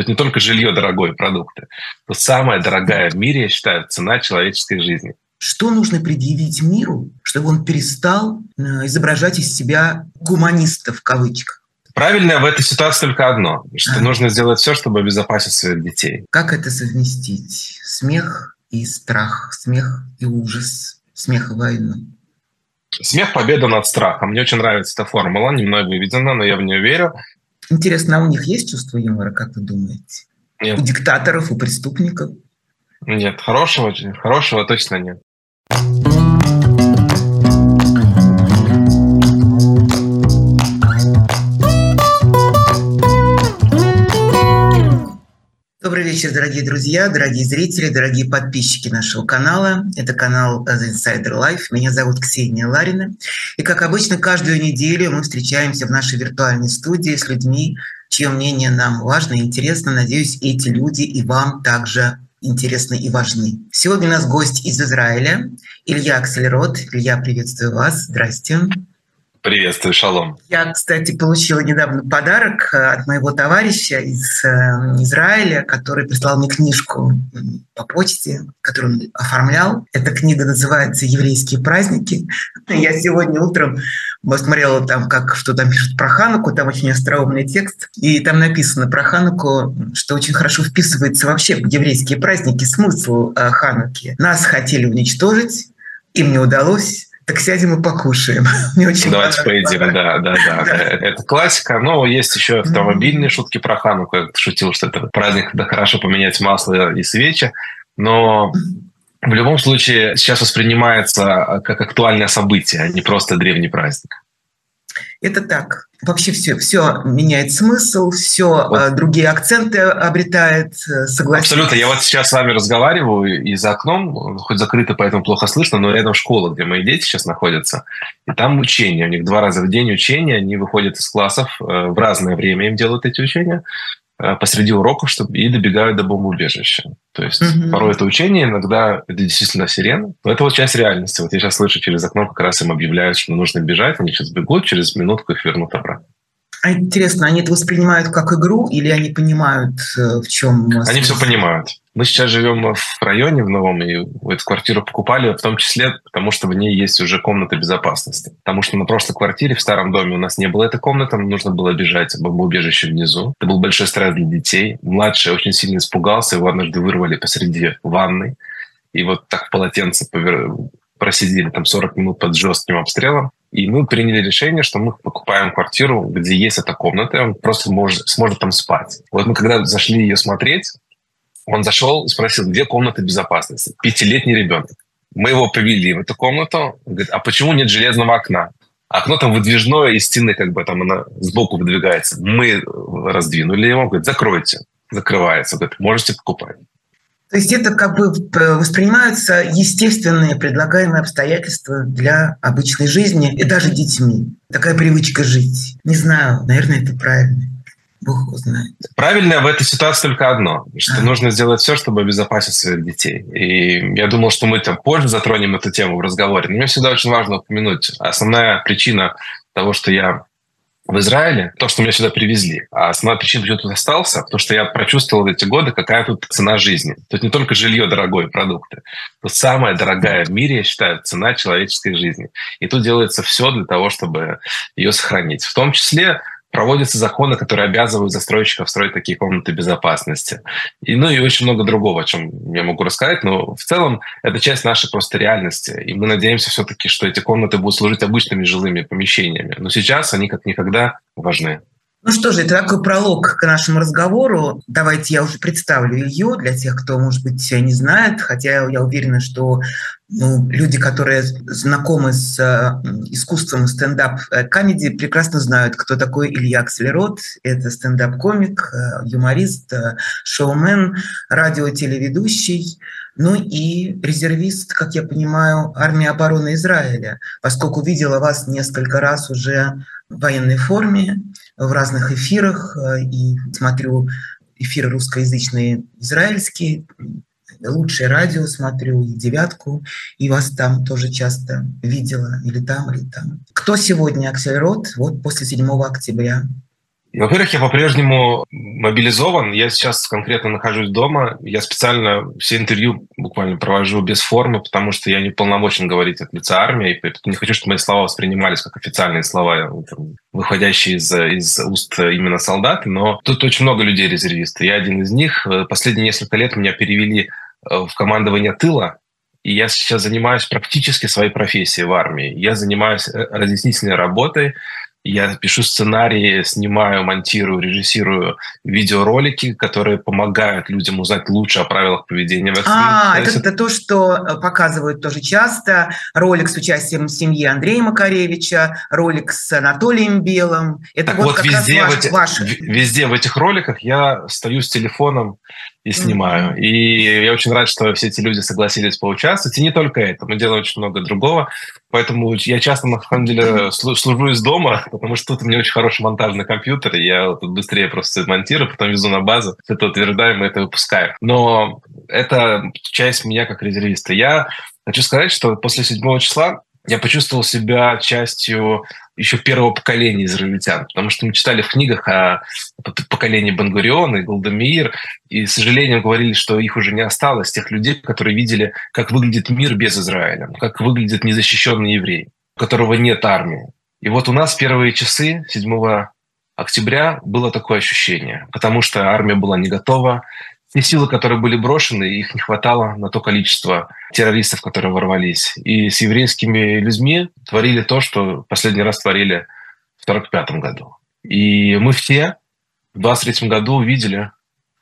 Тут не только жилье дорогое, продукты. Тут самая дорогая в мире, я считаю, цена человеческой жизни. Что нужно предъявить миру, чтобы он перестал э, изображать из себя гуманиста в кавычках? Правильное в этой ситуации только одно, что а. нужно сделать все, чтобы обезопасить своих детей. Как это совместить? Смех и страх, смех и ужас, смех и войну. Смех – победа над страхом. Мне очень нравится эта формула, немного выведена, но я в нее верю. Интересно, а у них есть чувство юмора, как вы думаете? Нет. У диктаторов, у преступников? Нет, хорошего, хорошего точно нет. Добрый вечер, дорогие друзья, дорогие зрители, дорогие подписчики нашего канала. Это канал The Insider Life. Меня зовут Ксения Ларина. И, как обычно, каждую неделю мы встречаемся в нашей виртуальной студии с людьми, чье мнение нам важно и интересно. Надеюсь, эти люди и вам также интересны и важны. Сегодня у нас гость из Израиля, Илья Акселерот. Илья, приветствую вас. Здрасте. Приветствую, шалом. Я, кстати, получила недавно подарок э, от моего товарища из э, Израиля, который прислал мне книжку по почте, которую он оформлял. Эта книга называется «Еврейские праздники». Я сегодня утром посмотрела там, как что там пишут про Хануку, там очень остроумный текст, и там написано про Хануку, что очень хорошо вписывается вообще в еврейские праздники смысл э, Хануки. Нас хотели уничтожить, им не удалось, так сядем и покушаем. Мне очень Давайте поедим, да, да, да, да. Это классика. Но есть еще автомобильные шутки про Хануку. Я шутил, что это праздник, когда хорошо поменять масло и свечи. Но в любом случае сейчас воспринимается как актуальное событие, а не просто древний праздник. Это так. Вообще все, все меняет смысл, все вот. Э, другие акценты обретает, э, согласен. Абсолютно. Я вот сейчас с вами разговариваю, и за окном, хоть закрыто, поэтому плохо слышно, но рядом школа, где мои дети сейчас находятся, и там учения. У них два раза в день учения, они выходят из классов, э, в разное время им делают эти учения. Э, посреди уроков чтобы, и добегают до бомбоубежища. То есть mm-hmm. порой это учение, иногда это действительно сирена, но это вот часть реальности. Вот я сейчас слышу через окно, как раз им объявляют, что нужно бежать, они сейчас бегут, через минутку их вернут обратно. А интересно, они это воспринимают как игру или они понимают, э, в чем... Они все понимают. Мы сейчас живем в районе в новом, и эту квартиру покупали в том числе, потому что в ней есть уже комната безопасности. Потому что на прошлой квартире в старом доме у нас не было этой комнаты, нужно было бежать в бомбоубежище внизу. Это был большой стресс для детей. Младший очень сильно испугался, его однажды вырвали посреди ванны. И вот так в полотенце повер... просидели там 40 минут под жестким обстрелом. И мы приняли решение, что мы покупаем квартиру, где есть эта комната, и он просто может, сможет там спать. Вот мы когда зашли ее смотреть, он зашел и спросил, где комната безопасности? Пятилетний ребенок. Мы его повели в эту комнату. Он говорит, а почему нет железного окна? Окно там выдвижное, из стены как бы там она сбоку выдвигается. Мы раздвинули его. Он говорит, закройте. Закрывается. Он говорит, можете покупать. То есть это как бы э, воспринимаются естественные предлагаемые обстоятельства для обычной жизни и даже детьми. Такая привычка жить. Не знаю, наверное, это правильно. Бог его знает. Правильное в этой ситуации только одно, что а. нужно сделать все, чтобы обезопасить своих детей. И я думал, что мы там позже затронем эту тему в разговоре. Но мне всегда очень важно упомянуть. Основная причина того, что я в Израиле, то, что меня сюда привезли. А основная причина, почему я тут остался, потому что я прочувствовал эти годы, какая тут цена жизни. Тут не только жилье дорогое, продукты. Тут самая дорогая в мире, я считаю, цена человеческой жизни. И тут делается все для того, чтобы ее сохранить. В том числе проводятся законы, которые обязывают застройщиков строить такие комнаты безопасности. И, ну и очень много другого, о чем я могу рассказать, но в целом это часть нашей просто реальности. И мы надеемся все-таки, что эти комнаты будут служить обычными жилыми помещениями. Но сейчас они как никогда важны. Ну что же, это такой пролог к нашему разговору. Давайте я уже представлю ее для тех, кто, может быть, не знает, хотя я уверена, что ну, люди, которые знакомы с э, искусством стендап-комедии, прекрасно знают, кто такой Илья Акселерот. Это стендап-комик, э, юморист, э, шоумен, радиотелеведущий, ну и резервист, как я понимаю, армии обороны Израиля, поскольку видела вас несколько раз уже в военной форме, в разных эфирах э, и смотрю эфиры русскоязычные израильские, лучшее радио смотрю, и девятку, и вас там тоже часто видела, или там, или там. Кто сегодня Аксельрод? Вот после 7 октября. Во-первых, я по-прежнему мобилизован. Я сейчас конкретно нахожусь дома. Я специально все интервью буквально провожу без формы, потому что я не полномочен говорить от лица армии. И не хочу, чтобы мои слова воспринимались как официальные слова, выходящие из, из уст именно солдат. Но тут очень много людей резервисты. Я один из них. Последние несколько лет меня перевели э, в командование тыла, и я сейчас занимаюсь практически своей профессией в армии. Я занимаюсь э, разъяснительной работой, я пишу сценарии, снимаю, монтирую, режиссирую видеоролики, которые помогают людям узнать лучше о правилах поведения в А, это, это то, что э, показывают тоже часто. Ролик с участием семьи Андрея Макаревича, ролик с Анатолием Белым. Это так вот, вот везде, ваш, в эти, ваш... везде в этих роликах я стою с телефоном и снимаю. Mm-hmm. И я очень рад, что все эти люди согласились поучаствовать. И не только это, мы делаем очень много другого. Поэтому я часто, на самом деле, служу из дома, потому что тут у меня очень хороший монтажный компьютер, и я тут быстрее просто монтирую, потом везу на базу, это утверждаем, и это выпускаю. Но это часть меня как резервиста. Я хочу сказать, что после 7 числа я почувствовал себя частью еще первого поколения израильтян, потому что мы читали в книгах о поколении Бангуриона и Голдемир, и, с сожалением, говорили, что их уже не осталось, тех людей, которые видели, как выглядит мир без Израиля, как выглядит незащищенный еврей, у которого нет армии. И вот у нас первые часы 7 октября было такое ощущение, потому что армия была не готова, те силы, которые были брошены, их не хватало на то количество террористов, которые ворвались. И с еврейскими людьми творили то, что последний раз творили в 1945 году. И мы все в 23 году увидели,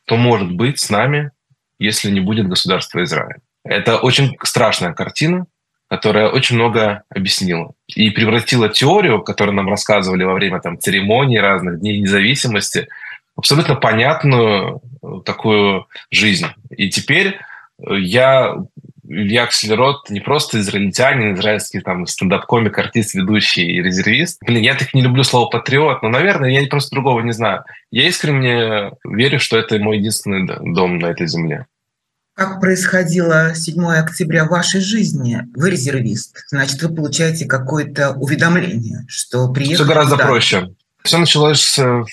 что может быть с нами, если не будет государства Израиль. Это очень страшная картина, которая очень много объяснила и превратила теорию, которую нам рассказывали во время там, церемоний разных, Дней независимости – абсолютно понятную э, такую жизнь. И теперь э, я Илья Акселерот не просто израильтянин, израильский там стендап-комик, артист, ведущий и резервист. Блин, я так не люблю слово патриот, но, наверное, я просто другого не знаю. Я искренне верю, что это мой единственный дом на этой земле. Как происходило 7 октября в вашей жизни? Вы резервист, значит, вы получаете какое-то уведомление, что приехали Все гораздо туда. проще. Все началось с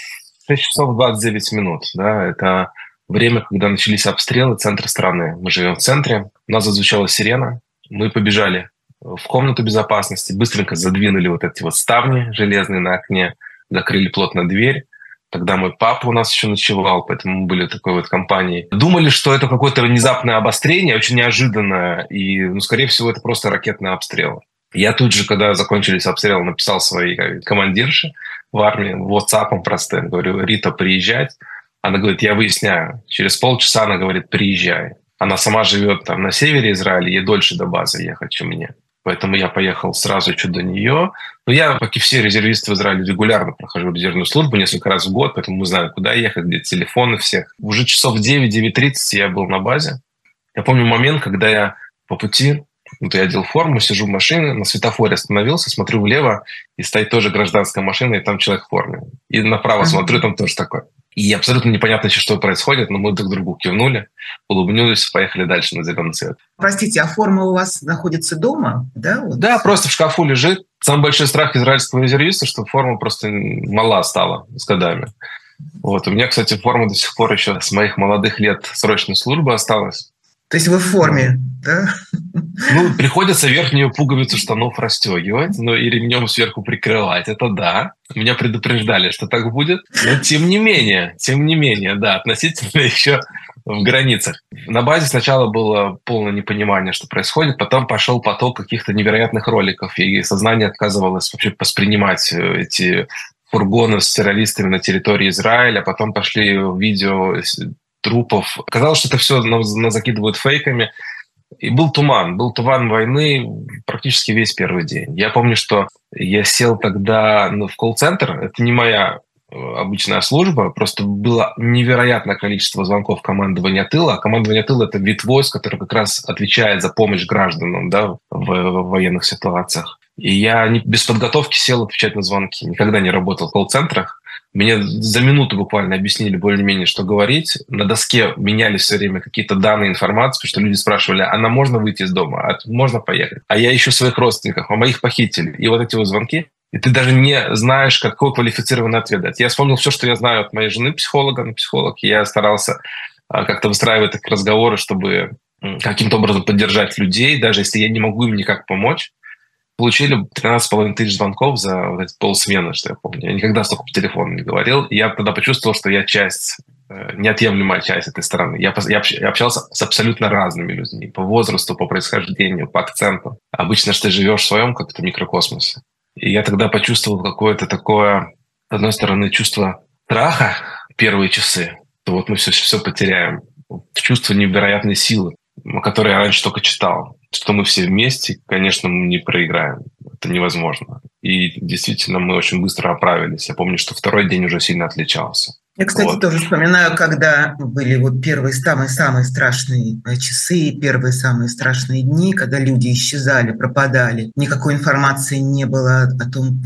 6 часов 29 минут. Да, это время, когда начались обстрелы центра страны. Мы живем в центре, у нас зазвучала сирена, мы побежали в комнату безопасности, быстренько задвинули вот эти вот ставни железные на окне, закрыли плотно дверь. Тогда мой папа у нас еще ночевал, поэтому мы были такой вот компании. Думали, что это какое-то внезапное обострение, очень неожиданное, и, ну, скорее всего, это просто ракетный обстрел. Я тут же, когда закончились обстрелы, написал своей командирше в армии, WhatsApp простым, говорю, Рита, приезжать. Она говорит, я выясняю. Через полчаса она говорит, приезжай. Она сама живет там на севере Израиля, ей дольше до базы ехать, чем мне. Поэтому я поехал сразу чуть до нее. Но я, как и все резервисты в Израиле, регулярно прохожу резервную службу несколько раз в год, поэтому мы знаем, куда ехать, где телефоны всех. Уже часов 9-9.30 я был на базе. Я помню момент, когда я по пути вот я одел форму, сижу в машине, на светофоре остановился, смотрю влево, и стоит тоже гражданская машина, и там человек в форме. И направо mm-hmm. смотрю, там тоже такой. И абсолютно непонятно, что происходит, но мы друг другу кивнули, улыбнулись, поехали дальше на зеленый цвет. Простите, а форма у вас находится дома, да? Вот. Да, просто в шкафу лежит. Самый большой страх израильского резервиста, что форма просто мала стала с годами. Вот. У меня, кстати, форма до сих пор еще с моих молодых лет срочной службы осталась. То есть вы в форме, да? Ну, приходится верхнюю пуговицу штанов расстегивать, ну и ремнем сверху прикрывать. Это да. Меня предупреждали, что так будет. Но тем не менее, тем не менее, да, относительно еще в границах. На базе сначала было полное непонимание, что происходит, потом пошел поток каких-то невероятных роликов, и сознание отказывалось вообще воспринимать э, эти фургоны с террористами на территории Израиля, потом пошли видео трупов. Казалось, что это все нас закидывают фейками. И был туман, был туман войны практически весь первый день. Я помню, что я сел тогда ну, в колл-центр, это не моя э, обычная служба, просто было невероятное количество звонков командования тыла. Командование тыла – это вид войск, который как раз отвечает за помощь гражданам да, в, в военных ситуациях. И я не, без подготовки сел отвечать на звонки. Никогда не работал в колл-центрах. Мне за минуту буквально объяснили более-менее, что говорить. На доске менялись все время какие-то данные информации, потому что люди спрашивали, а нам можно выйти из дома, а можно поехать? А я ищу своих родственников, а моих похитили. И вот эти вот звонки и ты даже не знаешь, какой квалифицированный ответ дать. Я вспомнил все, что я знаю от моей жены, психолога, на психолог, и я старался а, как-то выстраивать такие разговоры, чтобы каким-то образом поддержать людей, даже если я не могу им никак помочь. Получили 13,5 тысяч звонков за вот полсмены, что я помню. Я никогда столько по телефону не говорил. Я тогда почувствовал, что я часть, э, неотъемлемая часть этой страны. Я, я общался с абсолютно разными людьми. По возрасту, по происхождению, по акценту. Обычно что ты живешь в своем как-то микрокосмосе. И я тогда почувствовал какое-то такое, с одной стороны, чувство страха первые часы, то вот мы все, все потеряем. Чувство невероятной силы, которое я раньше только читал. Что мы все вместе, конечно, мы не проиграем. Это невозможно. И действительно, мы очень быстро оправились. Я помню, что второй день уже сильно отличался. Я, кстати, вот. тоже вспоминаю, когда были вот первые самые-самые страшные часы, первые самые страшные дни, когда люди исчезали, пропадали. Никакой информации не было о том,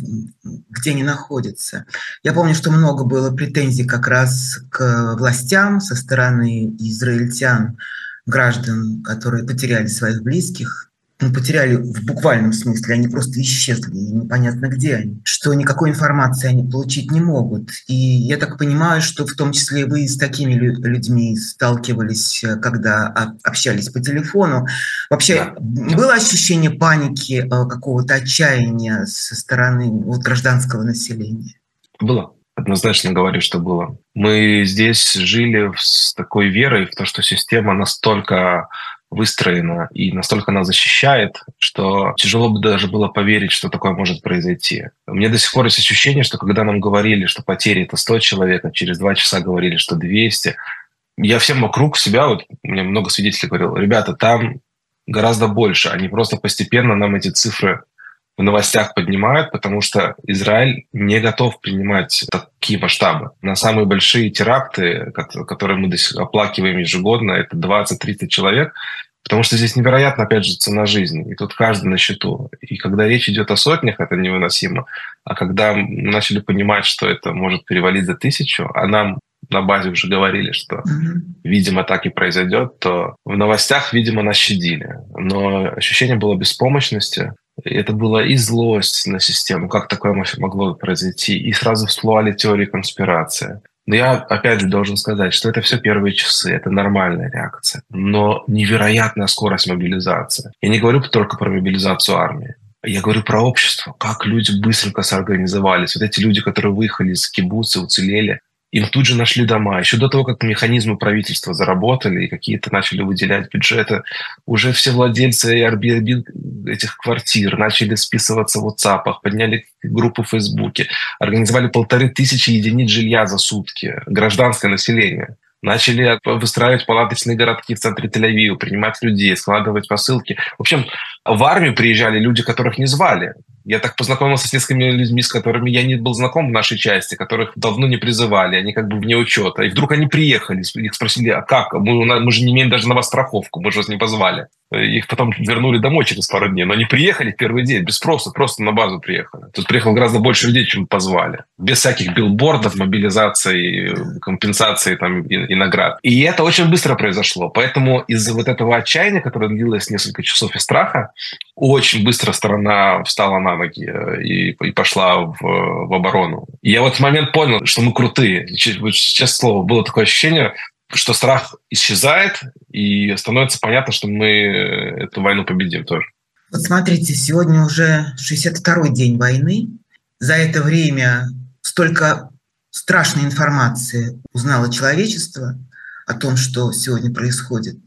где они находятся. Я помню, что много было претензий как раз к властям со стороны израильтян, граждан, которые потеряли своих близких, ну, потеряли в буквальном смысле, они просто исчезли, и непонятно где они, что никакой информации они получить не могут. И я так понимаю, что в том числе вы с такими людьми сталкивались, э, когда общались по телефону. Вообще да. было ощущение паники, э, какого-то отчаяния со стороны вот, гражданского населения? Было. Однозначно говорю, что было. Мы здесь жили с такой верой в то, что система настолько выстроена и настолько она защищает, что тяжело бы даже было поверить, что такое может произойти. У меня до сих пор есть ощущение, что когда нам говорили, что потери — это 100 человек, а через два часа говорили, что 200, я всем вокруг себя, вот меня много свидетелей говорил, ребята, там гораздо больше, они просто постепенно нам эти цифры в новостях поднимают, потому что Израиль не готов принимать такие масштабы. На самые большие теракты, которые мы оплакиваем ежегодно, это 20-30 человек, потому что здесь невероятно, опять же, цена жизни, и тут каждый на счету. И когда речь идет о сотнях, это невыносимо. А когда мы начали понимать, что это может перевалить за тысячу, а нам на базе уже говорили, что, mm-hmm. видимо, так и произойдет, то в новостях, видимо, нас щадили. Но ощущение было беспомощности, это была и злость на систему, как такое могло произойти, и сразу всплывали теории конспирации. Но я, опять же, должен сказать, что это все первые часы, это нормальная реакция. Но невероятная скорость мобилизации. Я не говорю только про мобилизацию армии. Я говорю про общество, как люди быстренько соорганизовались. Вот эти люди, которые выехали из кибуца, уцелели, им тут же нашли дома. Еще до того, как механизмы правительства заработали и какие-то начали выделять бюджеты, уже все владельцы Airbnb этих квартир начали списываться в WhatsApp, подняли группы в Фейсбуке, организовали полторы тысячи единиц жилья за сутки, гражданское население. Начали выстраивать палаточные городки в центре Тель-Авива, принимать людей, складывать посылки. В общем, в армию приезжали люди, которых не звали. Я так познакомился с несколькими людьми, с которыми я не был знаком в нашей части, которых давно не призывали, они как бы вне учета. И вдруг они приехали, их спросили, а как? Мы, мы же не имеем даже на вас страховку, мы же вас не позвали. Их потом вернули домой через пару дней. Но они приехали в первый день, без спроса, просто на базу приехали. Тут приехало гораздо больше людей, чем позвали. Без всяких билбордов, мобилизации, компенсации там, и, и наград. И это очень быстро произошло. Поэтому из-за вот этого отчаяния, которое длилось несколько часов и страха, очень быстро страна встала на ноги э, и, и пошла в, в оборону. И я вот в момент понял, что мы крутые. Честное слово, было такое ощущение, что страх исчезает, и становится понятно, что мы эту войну победим тоже. Вот смотрите, сегодня уже 62-й день войны. За это время столько страшной информации узнало человечество о том, что сегодня происходит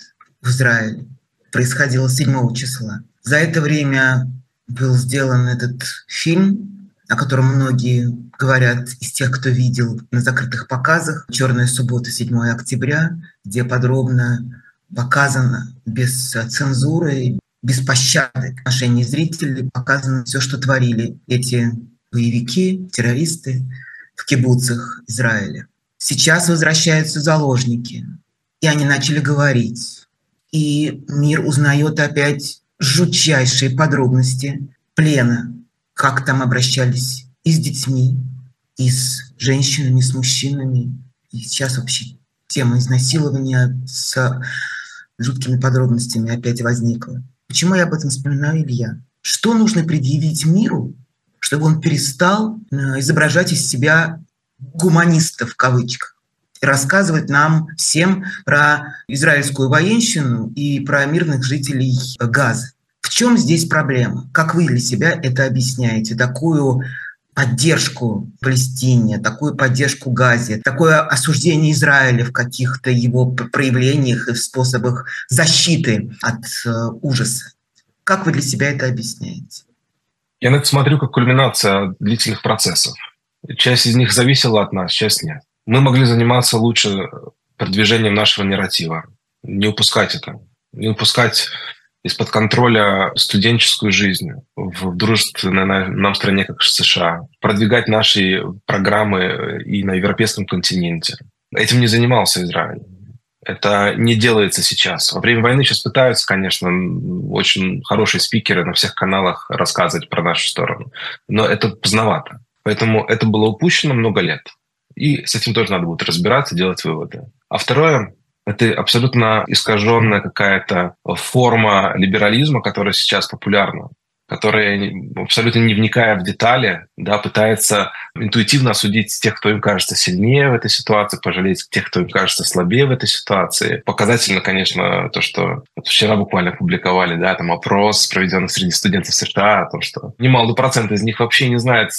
в Израиле. Происходило 7 числа. За это время был сделан этот фильм, о котором многие говорят из тех, кто видел на закрытых показах «Черная суббота, 7 октября», где подробно показано без цензуры, без пощады в отношении зрителей, показано все, что творили эти боевики, террористы в кибуцах Израиля. Сейчас возвращаются заложники, и они начали говорить. И мир узнает опять жутчайшие подробности плена, как там обращались и с детьми, и с женщинами, с мужчинами. И сейчас вообще тема изнасилования с жуткими подробностями опять возникла. Почему я об этом вспоминаю, Илья? Что нужно предъявить миру чтобы он перестал э, изображать из себя гуманиста в кавычках и рассказывать нам всем про израильскую военщину и про мирных жителей Газы. Чем здесь проблема? Как вы для себя это объясняете? Такую поддержку Палестине, такую поддержку Газе, такое осуждение Израиля в каких-то его проявлениях и в способах защиты от э, ужаса. Как вы для себя это объясняете? Я на это смотрю как кульминация длительных процессов. Часть из них зависела от нас, часть нет. Мы могли заниматься лучше продвижением нашего нарратива, не упускать это, не упускать из-под контроля студенческую жизнь в дружественной нам стране, как США, продвигать наши программы и на европейском континенте. Этим не занимался Израиль. Это не делается сейчас. Во время войны сейчас пытаются, конечно, очень хорошие спикеры на всех каналах рассказывать про нашу сторону. Но это поздновато. Поэтому это было упущено много лет. И с этим тоже надо будет разбираться, делать выводы. А второе, это абсолютно искаженная какая-то форма либерализма, которая сейчас популярна которая, абсолютно не вникая в детали, да, пытается интуитивно осудить тех, кто им кажется сильнее в этой ситуации, пожалеть тех, кто им кажется слабее в этой ситуации. Показательно, конечно, то, что вот вчера буквально публиковали, да, там опрос, проведенный среди студентов США, о том, что немалый процент из них вообще не знает,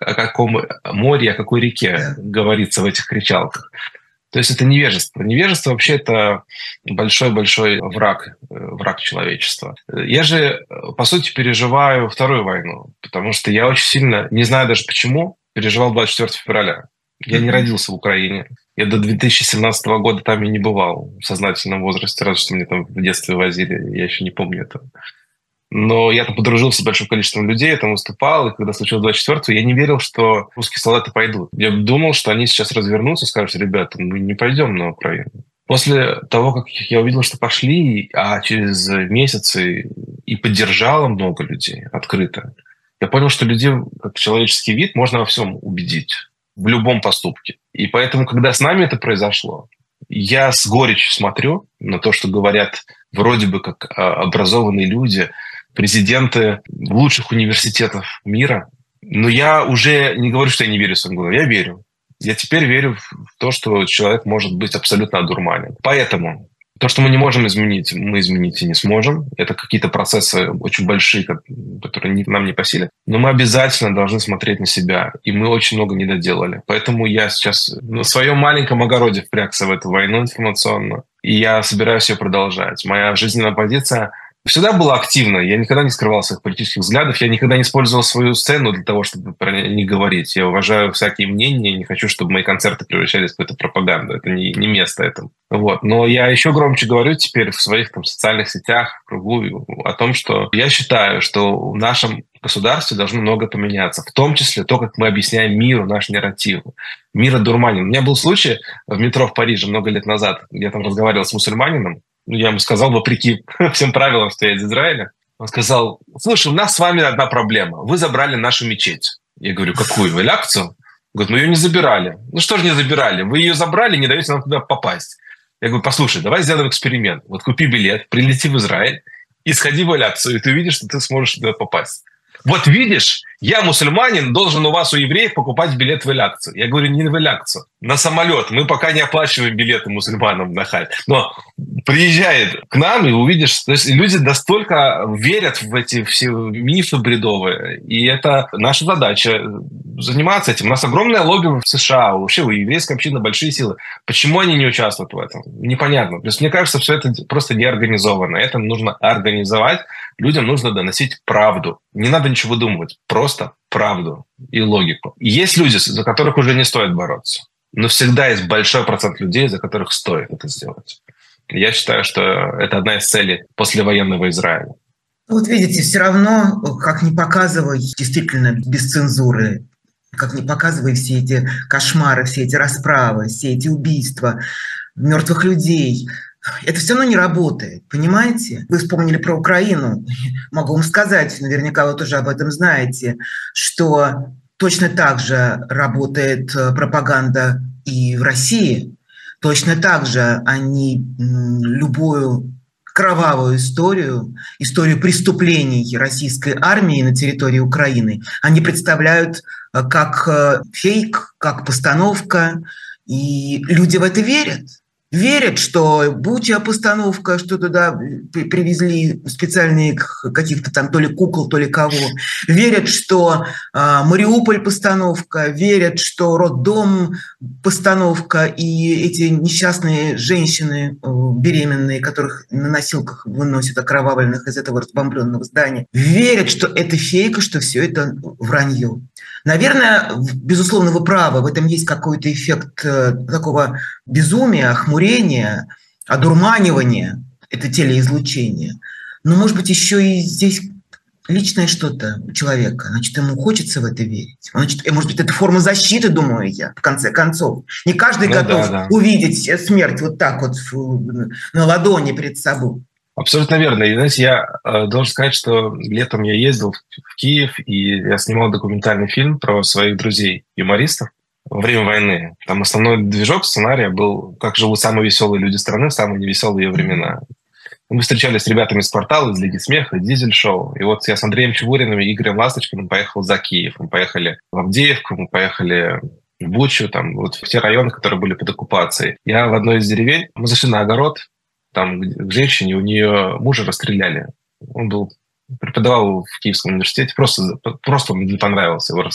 о каком море, о какой реке говорится в этих кричалках. То есть это невежество. Невежество вообще это большой-большой враг, э, враг человечества. Я же, по сути, переживаю вторую войну, потому что я очень сильно, не знаю даже почему, переживал 24 февраля. Я не родился в Украине. Я до 2017 года там и не бывал в сознательном возрасте, разве что мне там в детстве возили, я еще не помню этого. Но я там подружился с большим количеством людей, я там выступал, и когда случилось 24 я не верил, что русские солдаты пойдут. Я думал, что они сейчас развернутся и скажут, ребята, мы не пойдем на Украину. После того, как я увидел, что пошли, а через месяцы и поддержало много людей открыто, я понял, что людей, как человеческий вид, можно во всем убедить, в любом поступке. И поэтому, когда с нами это произошло, я с горечью смотрю на то, что говорят вроде бы как а, образованные люди – президенты лучших университетов мира. Но я уже не говорю, что я не верю своим глазам. Я верю. Я теперь верю в то, что человек может быть абсолютно одурманен. Поэтому то, что мы не можем изменить, мы изменить и не сможем. Это какие-то процессы очень большие, которые нам не по силе. Но мы обязательно должны смотреть на себя. И мы очень много не доделали. Поэтому я сейчас на своем маленьком огороде впрягся в эту войну информационную. И я собираюсь ее продолжать. Моя жизненная позиция – всегда была активна. Я никогда не скрывал своих политических взглядов. Я никогда не использовал свою сцену для того, чтобы про них говорить. Я уважаю всякие мнения. Не хочу, чтобы мои концерты превращались в какую-то пропаганду. Это не, не место этому. Вот. Но я еще громче говорю теперь в своих там, социальных сетях, в кругу, о том, что я считаю, что в нашем государстве должно много поменяться. В том числе то, как мы объясняем миру наш нарратив. Мира дурманин. У меня был случай в метро в Париже много лет назад. Я там разговаривал с мусульманином, я ему сказал, вопреки всем правилам, что я из Израиля, он сказал, слушай, у нас с вами одна проблема. Вы забрали нашу мечеть. Я говорю, какую? Вы ляпцу? Говорит, мы ее не забирали. Ну что же не забирали? Вы ее забрали, не даете нам туда попасть. Я говорю, послушай, давай сделаем эксперимент. Вот купи билет, прилети в Израиль и сходи в Аляцию, и ты увидишь, что ты сможешь туда попасть. Вот видишь, я, мусульманин, должен у вас, у евреев, покупать билет в Элякцию. Я говорю, не в Элякцию, на самолет. Мы пока не оплачиваем билеты мусульманам на халь. Но приезжает к нам и увидишь, то есть люди настолько верят в эти все мифы бредовые. И это наша задача заниматься этим. У нас огромное лобби в США, вообще у еврейской общины большие силы. Почему они не участвуют в этом? Непонятно. То есть мне кажется, все это просто не организовано. Это нужно организовать. Людям нужно доносить правду. Не надо ничего выдумывать. Просто правду и логику. есть люди, за которых уже не стоит бороться. Но всегда есть большой процент людей, за которых стоит это сделать. Я считаю, что это одна из целей послевоенного Израиля. Вот видите, все равно, как не показывай, действительно, без цензуры, как не показывай все эти кошмары, все эти расправы, все эти убийства мертвых людей, это все равно не работает, понимаете? Вы вспомнили про Украину. Могу вам сказать, наверняка вы тоже об этом знаете, что точно так же работает э, пропаганда и в России. Точно так же они любую кровавую историю, историю преступлений российской армии на территории Украины, они представляют э, как э, фейк, как постановка, и люди в это верят верят, что Буча постановка, что туда привезли специальные каких-то там то ли кукол, то ли кого. Верят, что э, Мариуполь постановка, верят, что роддом постановка, и эти несчастные женщины э, беременные, которых на носилках выносят окровавленных из этого разбомбленного здания, верят, что это фейка, что все это вранье. Наверное, безусловно, вы правы, в этом есть какой-то эффект э, такого безумия, охмурения, одурманивания, это телеизлучение. Но, может быть, еще и здесь личное что-то у человека, значит, ему хочется в это верить. Значит, может быть, это форма защиты, думаю я, в конце концов. Не каждый ну, готов да, да. увидеть смерть вот так вот на ладони перед собой. Абсолютно верно. И, знаете, я э, должен сказать, что летом я ездил в Киев, и я снимал документальный фильм про своих друзей, юмористов, во время войны. Там основной движок сценария был «Как живут самые веселые люди страны в самые невеселые времена». Мы встречались с ребятами из «Квартала», из «Лиги смеха», «Дизель-шоу». И вот я с Андреем Чевуриным и Игорем Ласточкиным поехал за Киев. Мы поехали в Авдеевку, мы поехали в Бучу, там, вот в те районы, которые были под оккупацией. Я в одной из деревень, мы зашли на огород, там к женщине, у нее мужа расстреляли. Он был преподавал в Киевском университете, просто, просто он не понравился, его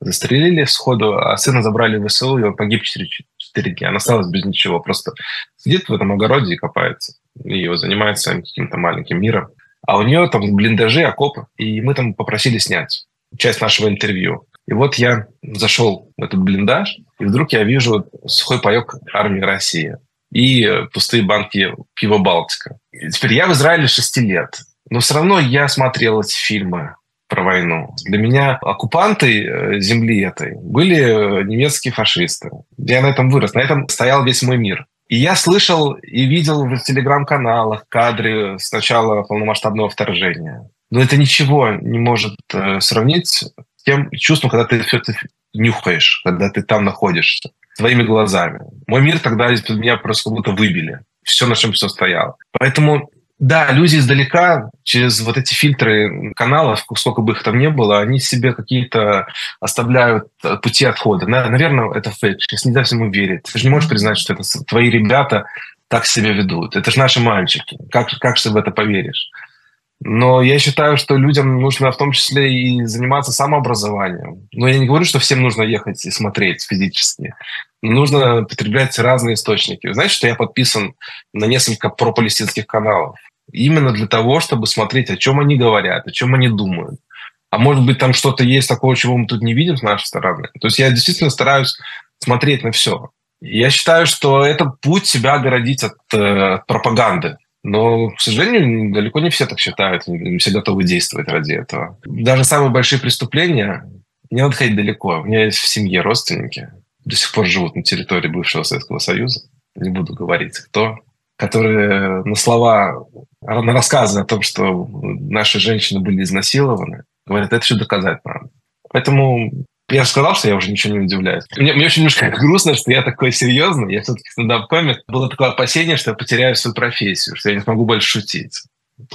застрелили сходу, а сына забрали в ВСУ, и он погиб 4, 4 дня. Она осталась без ничего, просто сидит в этом огороде и копается, и занимается каким-то маленьким миром. А у нее там блиндажи, окопы, и мы там попросили снять часть нашего интервью. И вот я зашел в этот блиндаж, и вдруг я вижу сухой паек армии России и пустые банки пива «Балтика». И теперь я в Израиле 6 лет, но все равно я смотрел эти фильмы про войну. Для меня оккупанты э, земли этой были немецкие фашисты. Я на этом вырос, на этом стоял весь мой мир. И я слышал и видел в телеграм-каналах кадры с начала полномасштабного вторжения. Но это ничего не может э, сравнить с тем чувством, когда ты все это нюхаешь, когда ты там находишься своими глазами. Мой мир тогда из меня просто как будто выбили. Все, на чем все стояло. Поэтому да, люди издалека через вот эти фильтры каналов, сколько бы их там ни было, они себе какие-то оставляют э, пути отхода. Наверное, это фейк. Сейчас нельзя всему верить. Ты же не можешь признать, что это твои ребята так себя ведут. Это же наши мальчики. Как, как же в это поверишь? Но я считаю, что людям нужно в том числе и заниматься самообразованием. Но я не говорю, что всем нужно ехать и смотреть физически. Нужно потреблять разные источники. Знаете, что я подписан на несколько пропалестинских каналов? Именно для того, чтобы смотреть, о чем они говорят, о чем они думают. А может быть, там что-то есть такого, чего мы тут не видим с нашей стороны. То есть я действительно стараюсь смотреть на все. Я считаю, что это путь себя огородить от э, пропаганды. Но, к сожалению, далеко не все так считают, не все готовы действовать ради этого. Даже самые большие преступления, не надо ходить далеко. У меня есть в семье родственники, до сих пор живут на территории бывшего Советского Союза. Не буду говорить, кто. Которые на слова, на рассказы о том, что наши женщины были изнасилованы, говорят, это все доказать надо. Поэтому я же сказал, что я уже ничего не удивляюсь. Мне, мне очень немножко грустно, что я такой серьезный. Я все-таки стендап-комик. Было такое опасение, что я потеряю свою профессию, что я не смогу больше шутить.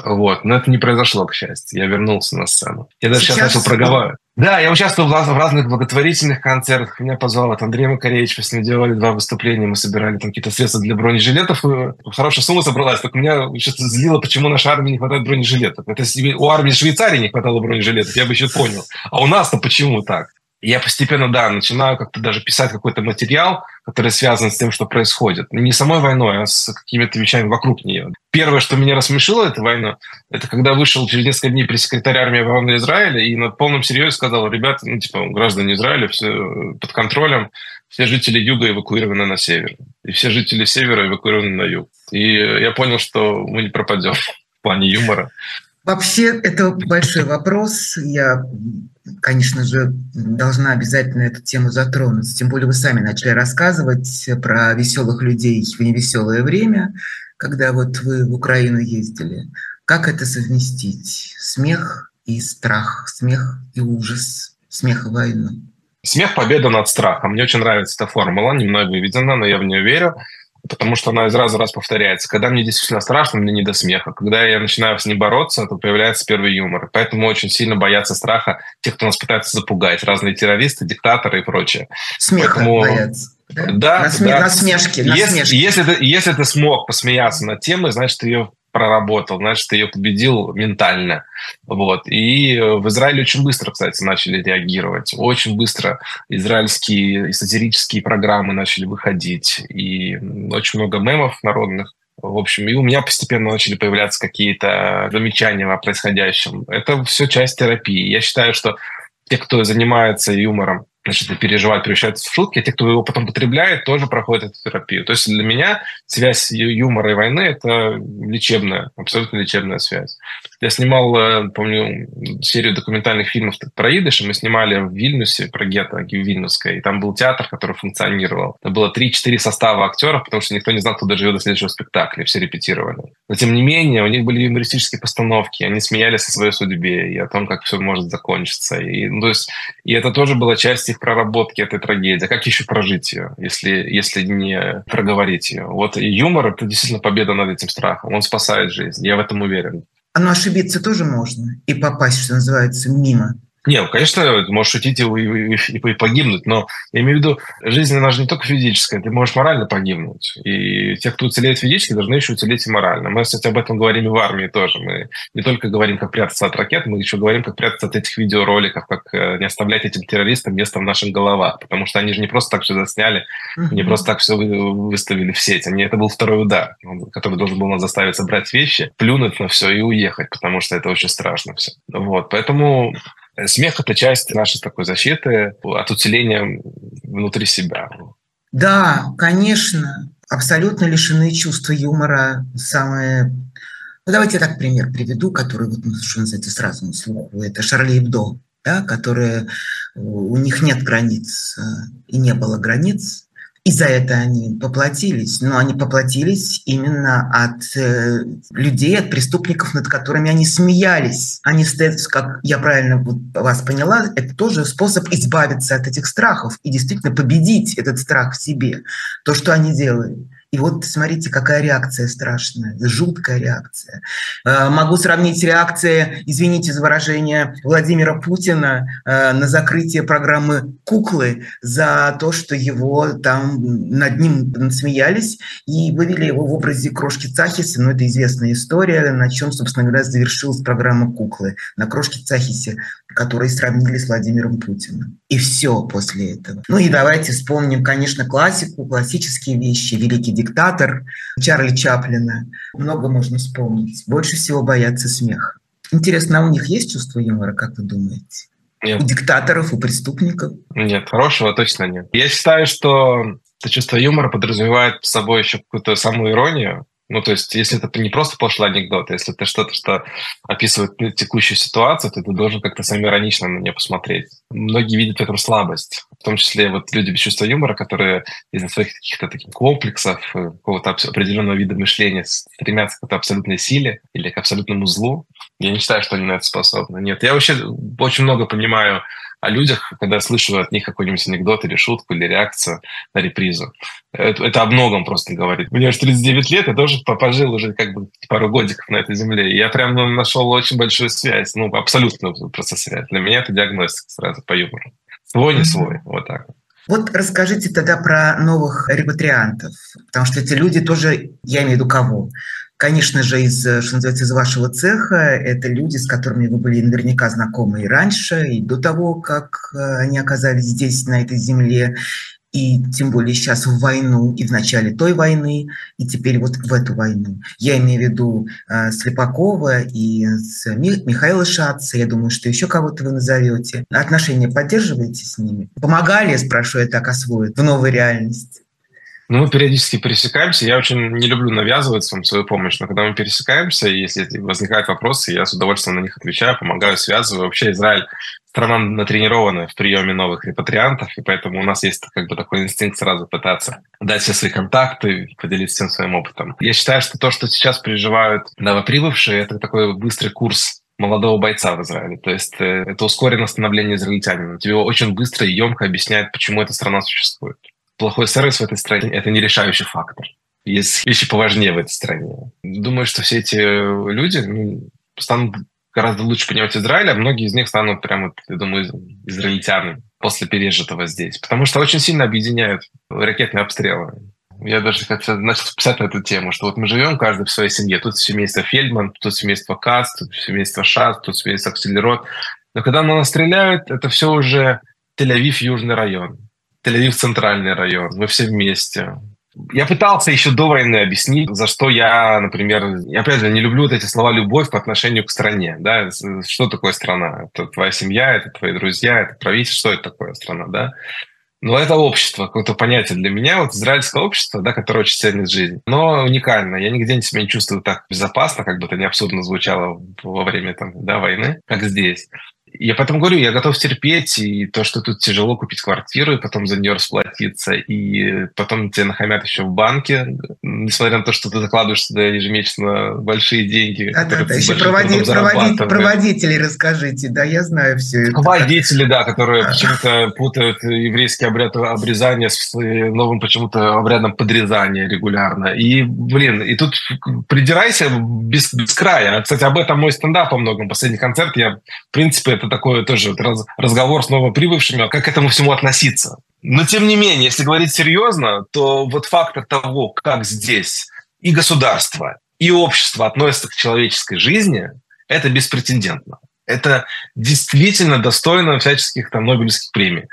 Вот. Но это не произошло, к счастью. Я вернулся на сцену. Я даже сейчас, сейчас начал проговаривать. Да, я участвовал в разных благотворительных концертах. Меня позвал от Андрей Макаревич. Мы с ним делали два выступления. Мы собирали там какие-то средства для бронежилетов. И хорошая сумма собралась. Только меня сейчас злило, почему нашей армии не хватает бронежилетов. Это если у армии Швейцарии не хватало бронежилетов, я бы еще понял. А у нас-то почему так? Я постепенно, да, начинаю как-то даже писать какой-то материал, который связан с тем, что происходит. Не самой войной, а с какими-то вещами вокруг нее. Первое, что меня рассмешило эта война, это когда вышел через несколько дней пресс-секретарь армии обороны Израиля и на полном серьезе сказал, ребята, ну, типа, граждане Израиля, все под контролем, все жители юга эвакуированы на север, и все жители севера эвакуированы на юг. И я понял, что мы не пропадем в плане юмора. Вообще, это большой вопрос. Я, конечно же, должна обязательно эту тему затронуть. Тем более вы сами начали рассказывать про веселых людей в невеселое время, когда вот вы в Украину ездили. Как это совместить? Смех и страх, смех и ужас, смех и войну. Смех – победа над страхом. Мне очень нравится эта формула, не мной выведена, но я в нее верю. Потому что она из раза в раз повторяется. Когда мне действительно страшно, мне не до смеха. Когда я начинаю с ней бороться, то появляется первый юмор. Поэтому очень сильно боятся страха тех, кто нас пытается запугать. Разные террористы, диктаторы и прочее. Смеха Поэтому... боятся. Да, да, Насме... да. насмешки. Если, если, ты, если ты смог посмеяться над темой, значит, ты ее проработал, значит, ее победил ментально. Вот. И в Израиле очень быстро, кстати, начали реагировать. Очень быстро израильские эзотерические программы начали выходить. И очень много мемов народных. В общем, и у меня постепенно начали появляться какие-то замечания о происходящем. Это все часть терапии. Я считаю, что те, кто занимается юмором, значит, переживать, превращаются в шутки, а те, кто его потом потребляет, тоже проходят эту терапию. То есть для меня связь юмора и войны – это лечебная, абсолютно лечебная связь. Я снимал, э, помню, серию документальных фильмов про идыш, мы снимали в Вильнюсе, про гетто Вильнюсское, и там был театр, который функционировал. Это было 3-4 состава актеров, потому что никто не знал, кто доживет до следующего спектакля, все репетировали. Но тем не менее, у них были юмористические постановки, они смеялись о своей судьбе и о том, как все может закончиться. И, ну, то есть, и это тоже была часть их проработки этой трагедии. Как еще прожить ее, если, если не проговорить ее? Вот и юмор — это действительно победа над этим страхом. Он спасает жизнь, я в этом уверен. Но ошибиться тоже можно и попасть, что называется, мимо. Не, ну, конечно, ты можешь шутить и, и, и, погибнуть, но я имею в виду, жизнь, она же не только физическая, ты можешь морально погибнуть. И те, кто уцелеет физически, должны еще уцелеть и морально. Мы, кстати, об этом говорим и в армии тоже. Мы не только говорим, как прятаться от ракет, мы еще говорим, как прятаться от этих видеороликов, как э, не оставлять этим террористам место в наших головах. Потому что они же не просто так все засняли, не просто так все выставили в сеть. Они, это был второй удар, который должен был нас заставить собрать вещи, плюнуть на все и уехать, потому что это очень страшно все. Вот, поэтому Смех – это часть нашей такой защиты от уцеления внутри себя. Да, конечно. Абсолютно лишены чувства юмора. Самые ну, давайте я так пример приведу, который, вот, ну, что называется, сразу на слуху. Это Шарли Эбдо, да, которые у них нет границ э, и не было границ. И за это они поплатились. Но они поплатились именно от э, людей, от преступников, над которыми они смеялись. Они стоят, как я правильно вас поняла, это тоже способ избавиться от этих страхов и действительно победить этот страх в себе. То, что они делают. И вот смотрите, какая реакция страшная, жуткая реакция. Э, могу сравнить реакции, извините за выражение, Владимира Путина э, на закрытие программы «Куклы» за то, что его там над ним смеялись и вывели его в образе крошки Цахиса. Ну, это известная история, на чем, собственно говоря, завершилась программа «Куклы». На крошке Цахисе которые сравнили с Владимиром Путиным. И все после этого. Ну и давайте вспомним, конечно, классику, классические вещи. «Великий диктатор» Чарли Чаплина. Много можно вспомнить. Больше всего боятся смеха. Интересно, а у них есть чувство юмора, как вы думаете? Нет. У диктаторов, у преступников? Нет, хорошего точно нет. Я считаю, что это чувство юмора подразумевает с собой еще какую-то самую иронию, ну, то есть, если это не просто пошлый анекдот, если это что-то, что описывает текущую ситуацию, то ты должен как-то самоиронично на нее посмотреть. Многие видят в этом слабость, в том числе вот люди без чувства юмора, которые из-за своих каких-то таких комплексов, э, какого-то определенного вида мышления стремятся к какой-то абсолютной силе или к абсолютному злу. Я не считаю, что они на это способны. Нет, я вообще очень много понимаю о людях, когда слышу от них какой-нибудь анекдот или шутку, или реакцию на репризу. Это, это о многом просто говорит. Мне уже 39 лет, я тоже пожил уже как бы пару годиков на этой земле. И я прям ну, нашел очень большую связь, ну, абсолютно просто связь. Для меня это диагностика сразу по юмору. Свой, не свой, вот так. Вот расскажите тогда про новых репатриантов, потому что эти люди тоже, я имею в виду кого? Конечно же, из, что называется, из вашего цеха это люди, с которыми вы были наверняка знакомы и раньше, и до того, как э, они оказались здесь, на этой земле, и тем более сейчас в войну, и в начале той войны, и теперь вот в эту войну. Я имею в виду э, Слепакова и Ми, Михаила Шатца, я думаю, что еще кого-то вы назовете. Отношения поддерживаете с ними? Помогали, спрашиваю так, освоить в новой реальности? Ну, мы периодически пересекаемся. Я очень не люблю навязывать вам свою помощь, но когда мы пересекаемся, если возникают вопросы, я с удовольствием на них отвечаю, помогаю, связываю. Вообще Израиль страна натренированная в приеме новых репатриантов, и поэтому у нас есть как бы такой инстинкт сразу пытаться дать все свои контакты, поделиться всем своим опытом. Я считаю, что то, что сейчас переживают новоприбывшие, это такой быстрый курс молодого бойца в Израиле. То есть э, это ускоренное становление израильтянина. Тебе очень быстро и емко объясняют, почему эта страна существует плохой сервис в этой стране – это не решающий фактор. Есть вещи поважнее в этой стране. Думаю, что все эти люди ну, станут гораздо лучше понимать Израиль, а многие из них станут прямо, я думаю, израильтянами после пережитого здесь. Потому что очень сильно объединяют ракетные обстрелы. Я даже как-то начал писать на эту тему, что вот мы живем каждый в своей семье. Тут семейство Фельдман, тут семейство Кац, тут семейство Шас, тут семейство Акселерот. Но когда на нас стреляют, это все уже Тель-Авив, южный район. Тель-Авив, центральный район. Мы все вместе. Я пытался еще до войны объяснить, за что я, например, я, опять же, не люблю вот эти слова «любовь» по отношению к стране. Да? Что такое страна? Это твоя семья, это твои друзья, это правительство, что это такое страна, да? Но это общество, какое-то понятие для меня, вот израильское общество, да, которое очень ценит жизнь, но уникально. Я нигде себя не чувствую так безопасно, как бы это не абсурдно звучало во время там, да, войны, как здесь. Я поэтому говорю, я готов терпеть, и то, что тут тяжело купить квартиру, и потом за нее расплатиться, и потом тебе нахамят еще в банке, несмотря на то, что ты закладываешь сюда ежемесячно большие деньги. Да, да, да. Еще проводи, проводи, проводителей расскажите, да, я знаю все это. Проводители, да, которые а. почему-то путают еврейский обряд обрезания с новым почему-то обрядом подрезания регулярно. И, блин, и тут придирайся без, без края. Кстати, об этом мой стендап по многом. Последний концерт я, в принципе, это такой тоже разговор с новоприбывшими, как к этому всему относиться. Но тем не менее, если говорить серьезно, то вот фактор того, как здесь и государство, и общество относятся к человеческой жизни, это беспрецедентно. Это действительно достойно всяческих там Нобелевских премий.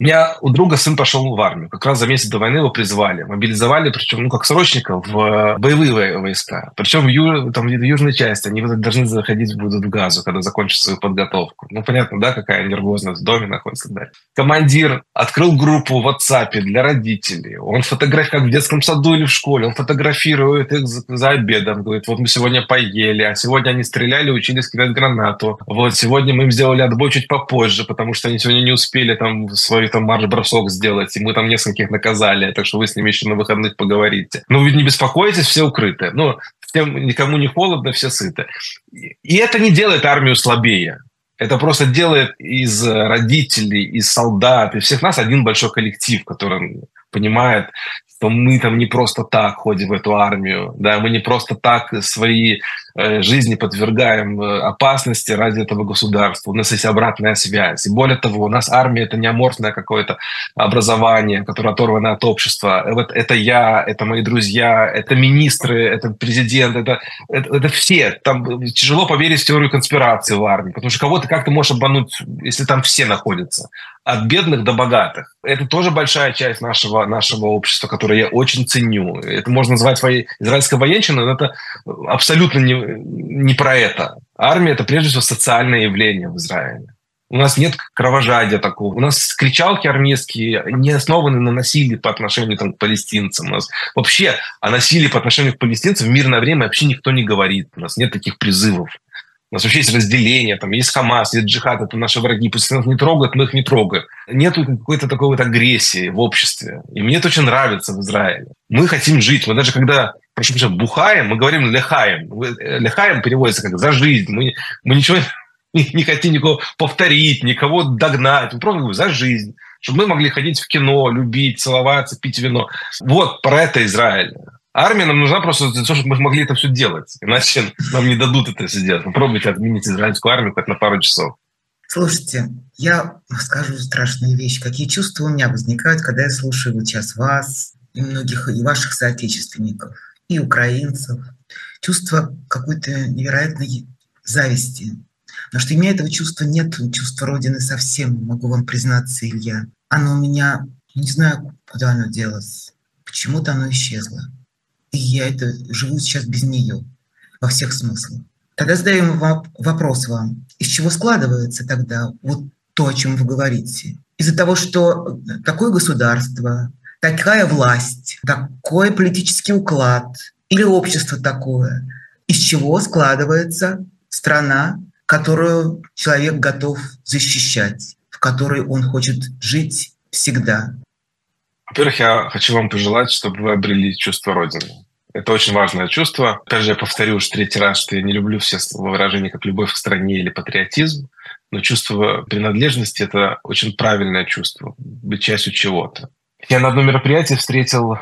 У меня у друга сын пошел в армию. Как раз за месяц до войны его призвали. Мобилизовали, причем, ну, как срочника, в боевые войска. Причем в, ю, там, в южной части. Они должны заходить будут в газу, когда закончат свою подготовку. Ну, понятно, да, какая нервозность в доме находится. Да. Командир открыл группу в WhatsApp для родителей. Он фотографирует, как в детском саду или в школе. Он фотографирует их за, за обедом. Говорит, вот мы сегодня поели, а сегодня они стреляли, учились кидать гранату. Вот сегодня мы им сделали отбой чуть попозже, потому что они сегодня не успели там свою там марш-бросок сделать, и мы там нескольких наказали, так что вы с ними еще на выходных поговорите. Ну, вы не беспокойтесь, все укрыты. Ну, всем, никому не холодно, все сыты. И это не делает армию слабее. Это просто делает из родителей, из солдат, из всех нас один большой коллектив, который понимает, что мы там не просто так ходим в эту армию, да, мы не просто так свои жизни подвергаем э, опасности ради этого государства. У нас есть обратная связь. И более того, у нас армия – это не аморфное какое-то образование, которое оторвано от общества. Вот это я, это мои друзья, это министры, это президент, это, это, это все. Там тяжело поверить в теорию конспирации в армии, потому что кого-то как то можешь обмануть, если там все находятся от бедных до богатых. Это тоже большая часть нашего, нашего общества, которое я очень ценю. Это можно назвать своей израильской военщиной, но это абсолютно не, не про это. Армия – это прежде всего социальное явление в Израиле. У нас нет кровожадия такого. У нас кричалки армейские не основаны на насилии по отношению там, к палестинцам. У нас вообще о насилии по отношению к палестинцам в мирное время вообще никто не говорит. У нас нет таких призывов. У нас вообще есть разделение, там есть Хамас, есть джихад, это наши враги, пусть нас не трогают, мы их не трогаем. Нет какой-то такой вот агрессии в обществе. И мне это очень нравится в Израиле. Мы хотим жить. Мы даже когда, прошу прощения, бухаем, мы говорим лехаем. Лехаем переводится как «за жизнь». Мы, мы ничего не, не хотим никого повторить, никого догнать. Мы просто говорим «за жизнь». Чтобы мы могли ходить в кино, любить, целоваться, пить вино. Вот про это Израиль. Армия нам нужна просто для того, чтобы мы могли это все делать. Иначе нам не дадут это все делать. Попробуйте отменить израильскую армию хоть на пару часов. Слушайте, я скажу страшную вещь. Какие чувства у меня возникают, когда я слушаю вот сейчас вас и многих и ваших соотечественников, и украинцев. Чувство какой-то невероятной зависти. Но что у меня этого чувства нет, чувства Родины совсем, могу вам признаться, Илья. Оно у меня, не знаю, куда оно делось. Почему-то оно исчезло. И я это живу сейчас без нее во всех смыслах. Тогда задаем вопрос вам, из чего складывается тогда вот то, о чем вы говорите? Из-за того, что такое государство, такая власть, такой политический уклад или общество такое, из чего складывается страна, которую человек готов защищать, в которой он хочет жить всегда. Во-первых, я хочу вам пожелать, чтобы вы обрели чувство Родины. Это очень важное чувство. Опять же, я повторю уже третий раз, что я не люблю все выражения, как любовь к стране или патриотизм, но чувство принадлежности – это очень правильное чувство, быть частью чего-то. Я на одном мероприятии встретил,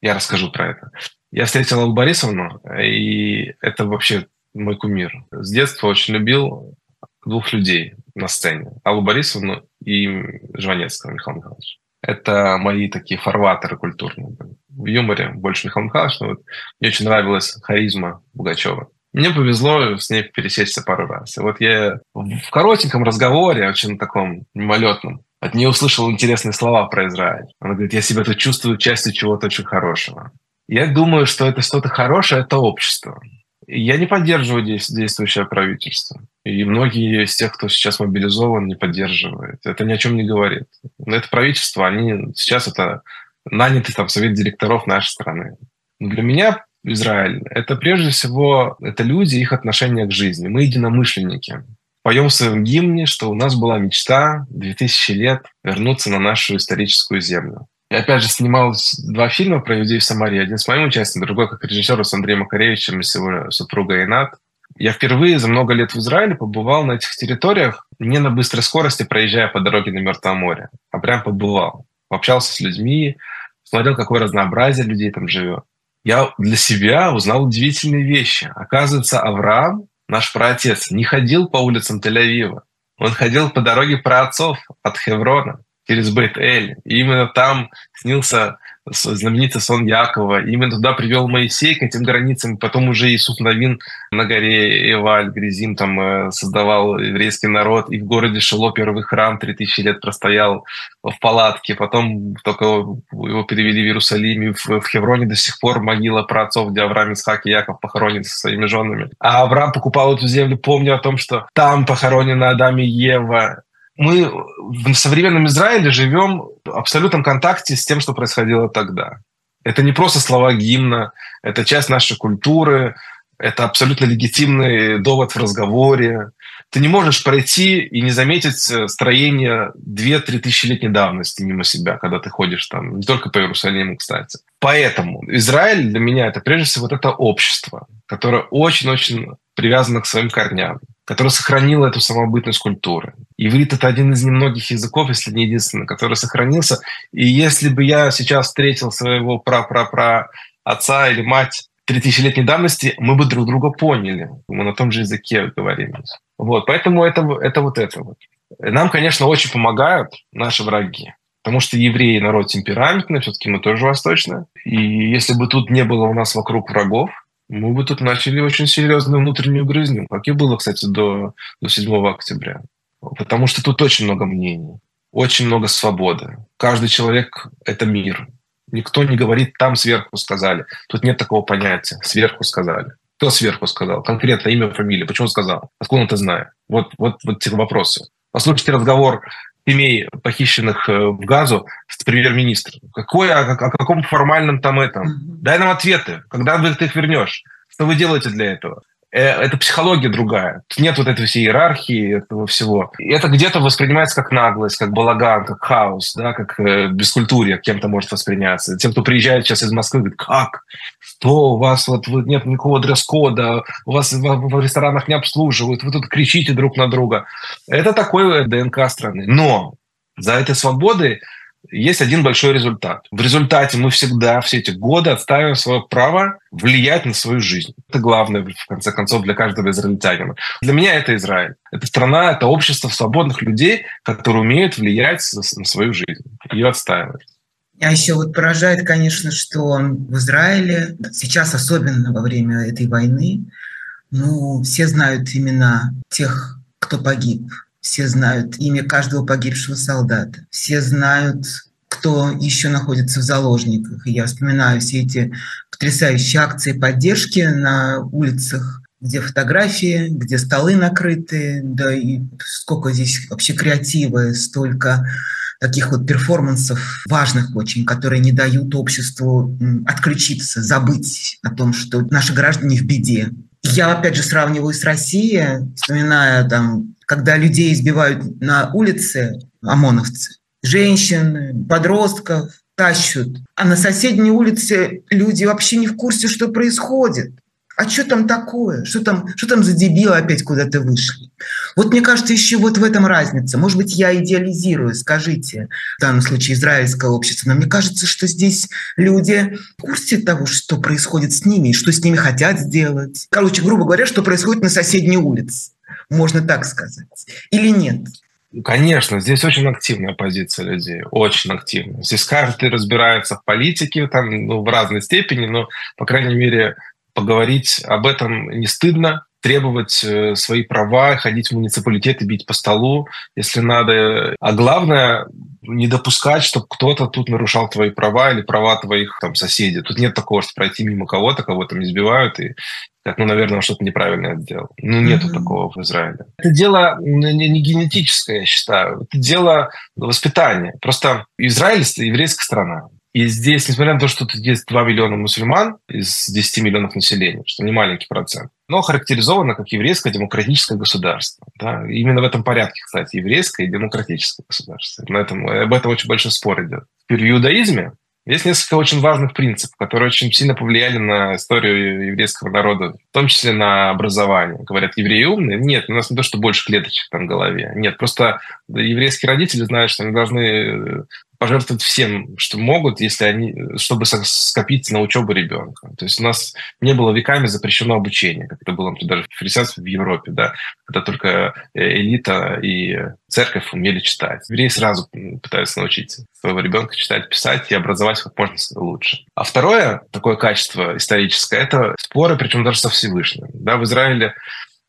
я расскажу про это, Я встретил Аллу Борисовну, и это вообще мой кумир. С детства очень любил двух людей на сцене. Аллу Борисовну и Жванецкого Михаила Михайловича. Это мои такие фарватеры культурные. В юморе больше Михаил Михайлович, но вот мне очень нравилась харизма Бугачева. Мне повезло с ней пересечься пару раз. И вот я в коротеньком разговоре, очень таком мимолетном, от нее услышал интересные слова про Израиль. Она говорит, я себя тут чувствую частью чего-то очень хорошего. Я думаю, что это что-то хорошее, это общество. Я не поддерживаю действующее правительство. И многие из тех, кто сейчас мобилизован, не поддерживают. Это ни о чем не говорит. Но это правительство, они сейчас это нанятый там совет директоров нашей страны. Но для меня Израиль — это прежде всего это люди, их отношение к жизни. Мы единомышленники. Поем в своем гимне, что у нас была мечта 2000 лет вернуться на нашу историческую землю. Я опять же снимал два фильма про людей в Самаре. Один с моим участием, другой как режиссер с Андреем Макаревичем и с его супругой Инат. Я впервые за много лет в Израиле побывал на этих территориях не на быстрой скорости, проезжая по дороге на Мертвое море, а прям побывал. Общался с людьми, смотрел, какое разнообразие людей там живет. Я для себя узнал удивительные вещи. Оказывается, Авраам, наш праотец, не ходил по улицам Тель-Авива. Он ходил по дороге праотцов от Хеврона через Бейт-Эль. И именно там снился знаменитый сон Якова. Именно туда привел Моисей к этим границам. Потом уже Иисус Новин на горе Эваль, Гризим, там э, создавал еврейский народ. И в городе Шило первый храм 3000 лет простоял в палатке. Потом только его перевели в Иерусалиме. В, в Хевроне до сих пор могила праотцов, где Авраам, Исхак и Яков похоронены со своими женами. А Авраам покупал эту землю, помня о том, что там похоронены Адам и Ева мы в современном Израиле живем в абсолютном контакте с тем, что происходило тогда. Это не просто слова гимна, это часть нашей культуры, это абсолютно легитимный довод в разговоре. Ты не можешь пройти и не заметить э, строение 2-3 тысячелетней давности мимо себя, когда ты ходишь там, не только по Иерусалиму, кстати. Поэтому Израиль для меня это прежде всего вот это общество, которое очень-очень привязано к своим корням которая сохранила эту самобытность культуры. Иврит — это один из немногих языков, если не единственный, который сохранился. И если бы я сейчас встретил своего пра-пра-пра отца или мать 3000-летней давности, мы бы друг друга поняли. Мы на том же языке говорим. Вот, поэтому это, это вот это вот. Нам, конечно, очень помогают наши враги. Потому что евреи народ темпераментный, все-таки мы тоже восточные. И если бы тут не было у нас вокруг врагов, мы бы тут начали очень серьезную внутреннюю грызню, как и было, кстати, до, до 7 октября. Потому что тут очень много мнений, очень много свободы. Каждый человек — это мир. Никто не говорит «там сверху сказали». Тут нет такого понятия «сверху сказали». Кто сверху сказал? Конкретно имя, фамилия. Почему сказал? Откуда он это знает? Вот, вот, вот те вопросы. Послушайте разговор семей, похищенных э, в Газу, с премьер-министром. Какой, о, о каком формальном там этом? Дай нам ответы. Когда ты их вернешь? Что вы делаете для этого? Э, это психология другая. Нет вот этой всей иерархии, этого всего. И это где-то воспринимается как наглость, как балаган, как хаос, да, как э, бескультурье кем-то может восприняться. Тем, кто приезжает сейчас из Москвы, говорит, как? Что у вас вот нет никакого дресс-кода, у вас в, в ресторанах не обслуживают, вы тут кричите друг на друга. Это такой ДНК страны. Но за этой свободой есть один большой результат. В результате мы всегда все эти годы отстаиваем свое право влиять на свою жизнь. Это главное, в конце концов, для каждого израильтянина. Для меня это Израиль. Это страна, это общество свободных людей, которые умеют влиять на свою жизнь, ее отстаивать. А еще вот поражает, конечно, что в Израиле сейчас, особенно во время этой войны, ну, все знают имена тех, кто погиб. Все знают имя каждого погибшего солдата. Все знают, кто еще находится в заложниках. И я вспоминаю все эти потрясающие акции поддержки на улицах, где фотографии, где столы накрыты, да и сколько здесь вообще креатива, столько таких вот перформансов важных очень, которые не дают обществу отключиться, забыть о том, что наши граждане в беде. Я опять же сравниваю с Россией, вспоминая там когда людей избивают на улице ОМОНовцы, женщин, подростков тащут, а на соседней улице люди вообще не в курсе, что происходит. А что там такое? Что там, что там за дебилы опять куда-то вышли? Вот мне кажется, еще вот в этом разница. Может быть, я идеализирую, скажите, в данном случае израильское общество, но мне кажется, что здесь люди в курсе того, что происходит с ними, что с ними хотят сделать. Короче, грубо говоря, что происходит на соседней улице. Можно так сказать. Или нет? Конечно, здесь очень активная позиция людей, очень активная. Здесь каждый разбирается в политике там, ну, в разной степени, но, по крайней мере, поговорить об этом не стыдно, требовать э, свои права, ходить в муниципалитет и бить по столу, если надо. А главное, не допускать, чтобы кто-то тут нарушал твои права или права твоих там соседей. Тут нет такого, что пройти мимо кого-то, кого там избивают и как, ну, наверное, что-то неправильное сделал. Ну, нету mm-hmm. такого в Израиле. Это дело не, не генетическое, я считаю. Это дело воспитания. Просто Израиль – еврейская страна. И здесь, несмотря на то, что тут есть 2 миллиона мусульман из 10 миллионов населения, что не маленький процент, но характеризовано как еврейское демократическое государство. Да? Именно в этом порядке, кстати, еврейское и демократическое государство. На этом, об этом очень большой спор идет. В иудаизме есть несколько очень важных принципов, которые очень сильно повлияли на историю еврейского народа, в том числе на образование. Говорят, евреи умные? Нет, у нас не то, что больше клеточек там в голове. Нет, просто еврейские родители знают, что они должны пожертвовать всем, что могут, если они, чтобы скопить на учебу ребенка. То есть у нас не было веками запрещено обучение, как это было например, даже в христианстве в Европе, да, когда только э, элита и церковь умели читать. Евреи сразу пытаются научить своего ребенка читать, писать и образовать как можно лучше. А второе такое качество историческое – это споры, причем даже со Всевышним. Да, в Израиле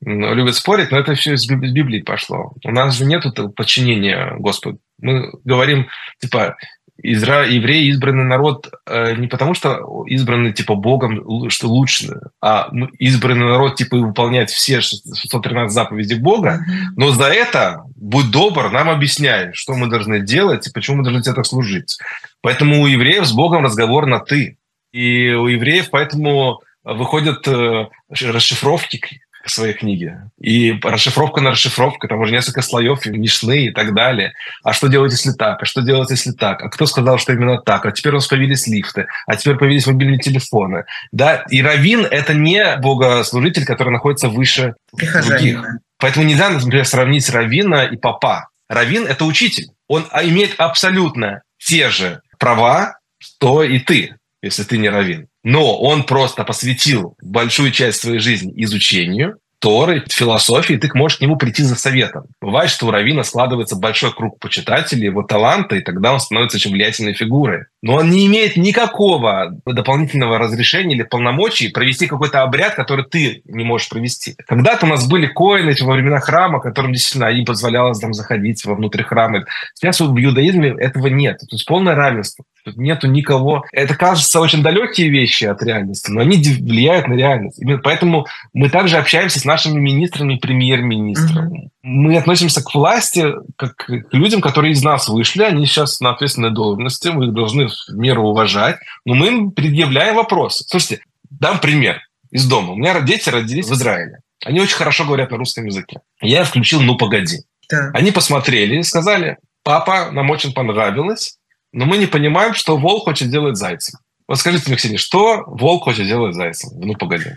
любят спорить, но это все из Библии пошло. У нас же нет подчинения Господу. Мы говорим, типа, Изра... евреи избранный народ э, не потому, что избранный типа Богом, что лучше, а избранный народ типа выполняет все 613 заповедей Бога, но за это, будь добр, нам объясняй, что мы должны делать и почему мы должны тебе так служить. Поэтому у евреев с Богом разговор на «ты». И у евреев поэтому выходят э, расшифровки своей книги. И расшифровка на расшифровку, там уже несколько слоев, мишны и так далее. А что делать, если так? А что делать, если так? А кто сказал, что именно так? А теперь у нас появились лифты, а теперь появились мобильные телефоны. Да? И равин – это не богослужитель, который находится выше других. Поэтому нельзя, например, сравнить равина и папа. Равин – это учитель. Он имеет абсолютно те же права, что и ты, если ты не равин но он просто посвятил большую часть своей жизни изучению, Торы, философии, ты можешь к нему прийти за советом. Бывает, что у Равина складывается большой круг почитателей, его таланта, и тогда он становится очень влиятельной фигурой. Но он не имеет никакого дополнительного разрешения или полномочий провести какой-то обряд, который ты не можешь провести. Когда-то у нас были коины во времена храма, которым действительно им позволялось там заходить во внутрь храма. Сейчас в иудаизме этого нет. То есть полное равенство. Тут нету никого. Это кажется очень далекие вещи от реальности, но они влияют на реальность. Именно поэтому мы также общаемся с нашими министрами, премьер-министром. Mm-hmm. Мы относимся к власти как к людям, которые из нас вышли, они сейчас на ответственной должности, мы должны в меру уважать, но мы им предъявляем вопросы. Слушайте, дам пример из дома. У меня дети родились в Израиле. Они очень хорошо говорят на русском языке. Я включил «Ну, погоди». Да. Они посмотрели и сказали, папа, нам очень понравилось, но мы не понимаем, что волк хочет делать зайцем. Вот скажите мне, Ксения, что волк хочет делать зайцем? Ну, погоди.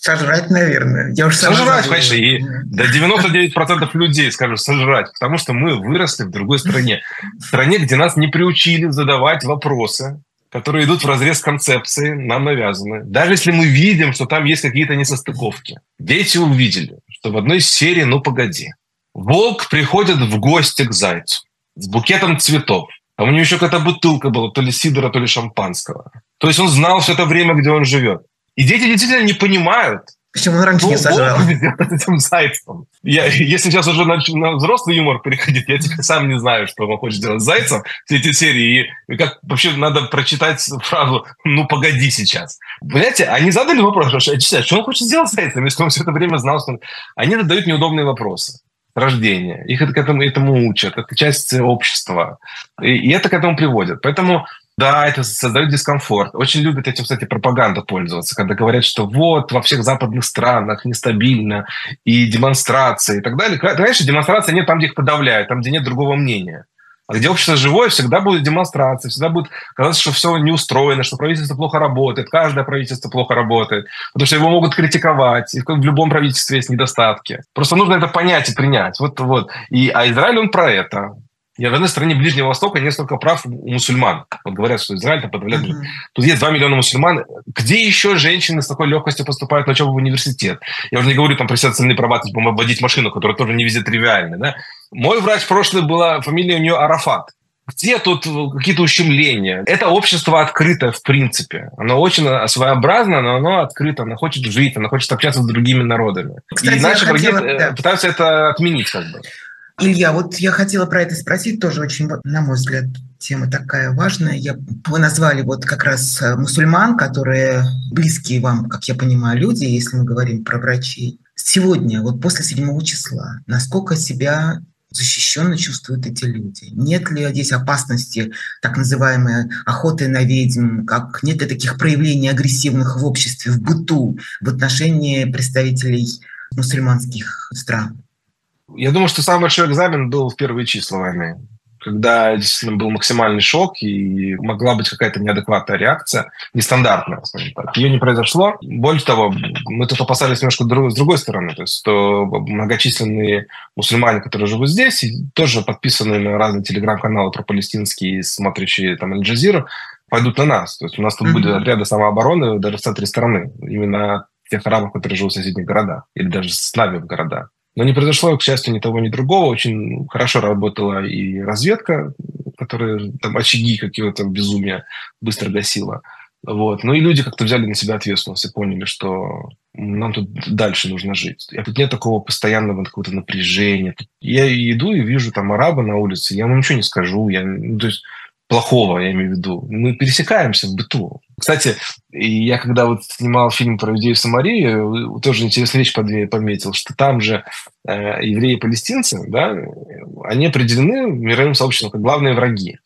Сожрать, наверное. Я уже сожрать, конечно. И до 99% людей скажут сожрать, потому что мы выросли в другой стране. В стране, где нас не приучили задавать вопросы, которые идут в разрез концепции, нам навязаны. Даже если мы видим, что там есть какие-то несостыковки. Дети увидели, что в одной серии «Ну, погоди». Волк приходит в гости к зайцу с букетом цветов. А у него еще какая-то бутылка была, то ли сидора, то ли шампанского. То есть он знал все это время, где он живет. И дети действительно не понимают, Почему он раньше не сожрал? этим зайцем. Я, если сейчас уже на, на взрослый юмор переходить, я теперь сам не знаю, что он хочет делать с зайцем, все эти серии. И как вообще надо прочитать фразу «ну погоди сейчас». Понимаете, они задали вопрос, что, что он хочет сделать с зайцем, если он все это время знал, что... Они задают неудобные вопросы рождения. Их это к этому, этому учат. Это часть общества. И, и это к этому приводит. Поэтому да, это создает дискомфорт. Очень любят этим, кстати, пропаганда пользоваться, когда говорят, что вот во всех западных странах нестабильно, и демонстрации и так далее. Конечно, демонстрации нет там, где их подавляют, там, где нет другого мнения. А где общество живое, всегда будет демонстрация, всегда будет казаться, что все не устроено, что правительство плохо работает, каждое правительство плохо работает, потому что его могут критиковать, и в любом правительстве есть недостатки. Просто нужно это понять и принять. Вот, вот. И, а Израиль, он про это. В одной стране Ближнего Востока нет столько прав у мусульман. Вот говорят, что Израиль там подавляет. Mm-hmm. Тут есть 2 миллиона мусульман. Где еще женщины с такой легкостью поступают на учебу в университет? Я уже не говорю там про социальные права, типа водить машину, которая тоже не везде тривиальная. Да? Мой врач в прошлый была, фамилия у нее Арафат. Где тут какие-то ущемления? Это общество открытое в принципе. Оно очень своеобразно, но оно открыто. Оно хочет жить, оно хочет общаться с другими народами. Кстати, И наши враги хотела, э, да. пытаются это отменить как бы. Илья, вот я хотела про это спросить, тоже очень, на мой взгляд, тема такая важная. Я, вы назвали вот как раз э, мусульман, которые близкие вам, как я понимаю, люди, если мы говорим про врачей. Сегодня, вот после 7 числа, насколько себя защищенно чувствуют эти люди? Нет ли здесь опасности так называемой охоты на ведьм? Как нет ли таких проявлений агрессивных в обществе, в быту, в отношении представителей мусульманских стран? Я думаю, что самый большой экзамен был в первые числа войны, когда действительно был максимальный шок и могла быть какая-то неадекватная реакция, нестандартная, скажем так. Ее не произошло. Более того, мы тут опасались немножко друг, с другой стороны, то есть что многочисленные мусульмане, которые живут здесь, и тоже подписаны на разные телеграм-каналы про палестинские, смотрящие там Аль-Джазиру, пойдут на нас. То есть у нас тут mm-hmm. будет отряды самообороны даже в центре страны, именно тех арабов, которые живут в соседних городах, или даже с нами в городах. Но не произошло, к счастью, ни того, ни другого. Очень хорошо работала и разведка, которая там очаги какие-то безумия быстро гасила. Вот. Ну и люди как-то взяли на себя ответственность и поняли, что нам тут дальше нужно жить. А тут нет такого постоянного какого-то напряжения. Я иду и вижу там араба на улице, я ему ничего не скажу. Я, ну, то есть плохого, я имею в виду. Мы пересекаемся в быту. Кстати, я когда вот снимал фильм про людей в Самарии, тоже интересную вещь пометил, что там же э, евреи и палестинцы, да, они определены мировым сообществом как главные враги.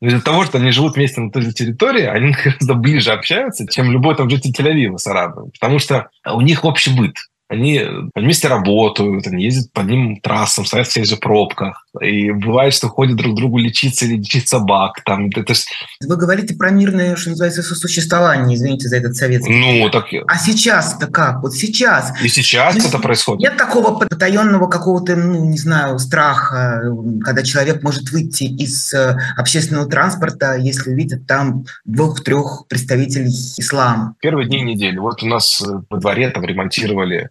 Но из-за того, что они живут вместе на той же территории, они гораздо ближе общаются, чем любой там житель Тель-Авива с арабами. Потому что у них общий быт. Они вместе работают, они ездят по ним трассам, стоят в тех же пробках. И бывает, что ходят друг к другу лечиться или лечить собак. Там, это... Вы говорите про мирное, что называется, сосуществование, извините за этот совет. Ну, так... А сейчас-то как? Вот сейчас. И сейчас ну, это происходит. Нет такого потаенного какого-то, ну, не знаю, страха, когда человек может выйти из э, общественного транспорта, если увидит там двух-трех представителей ислама. Первые дни недели. Вот у нас во дворе там ремонтировали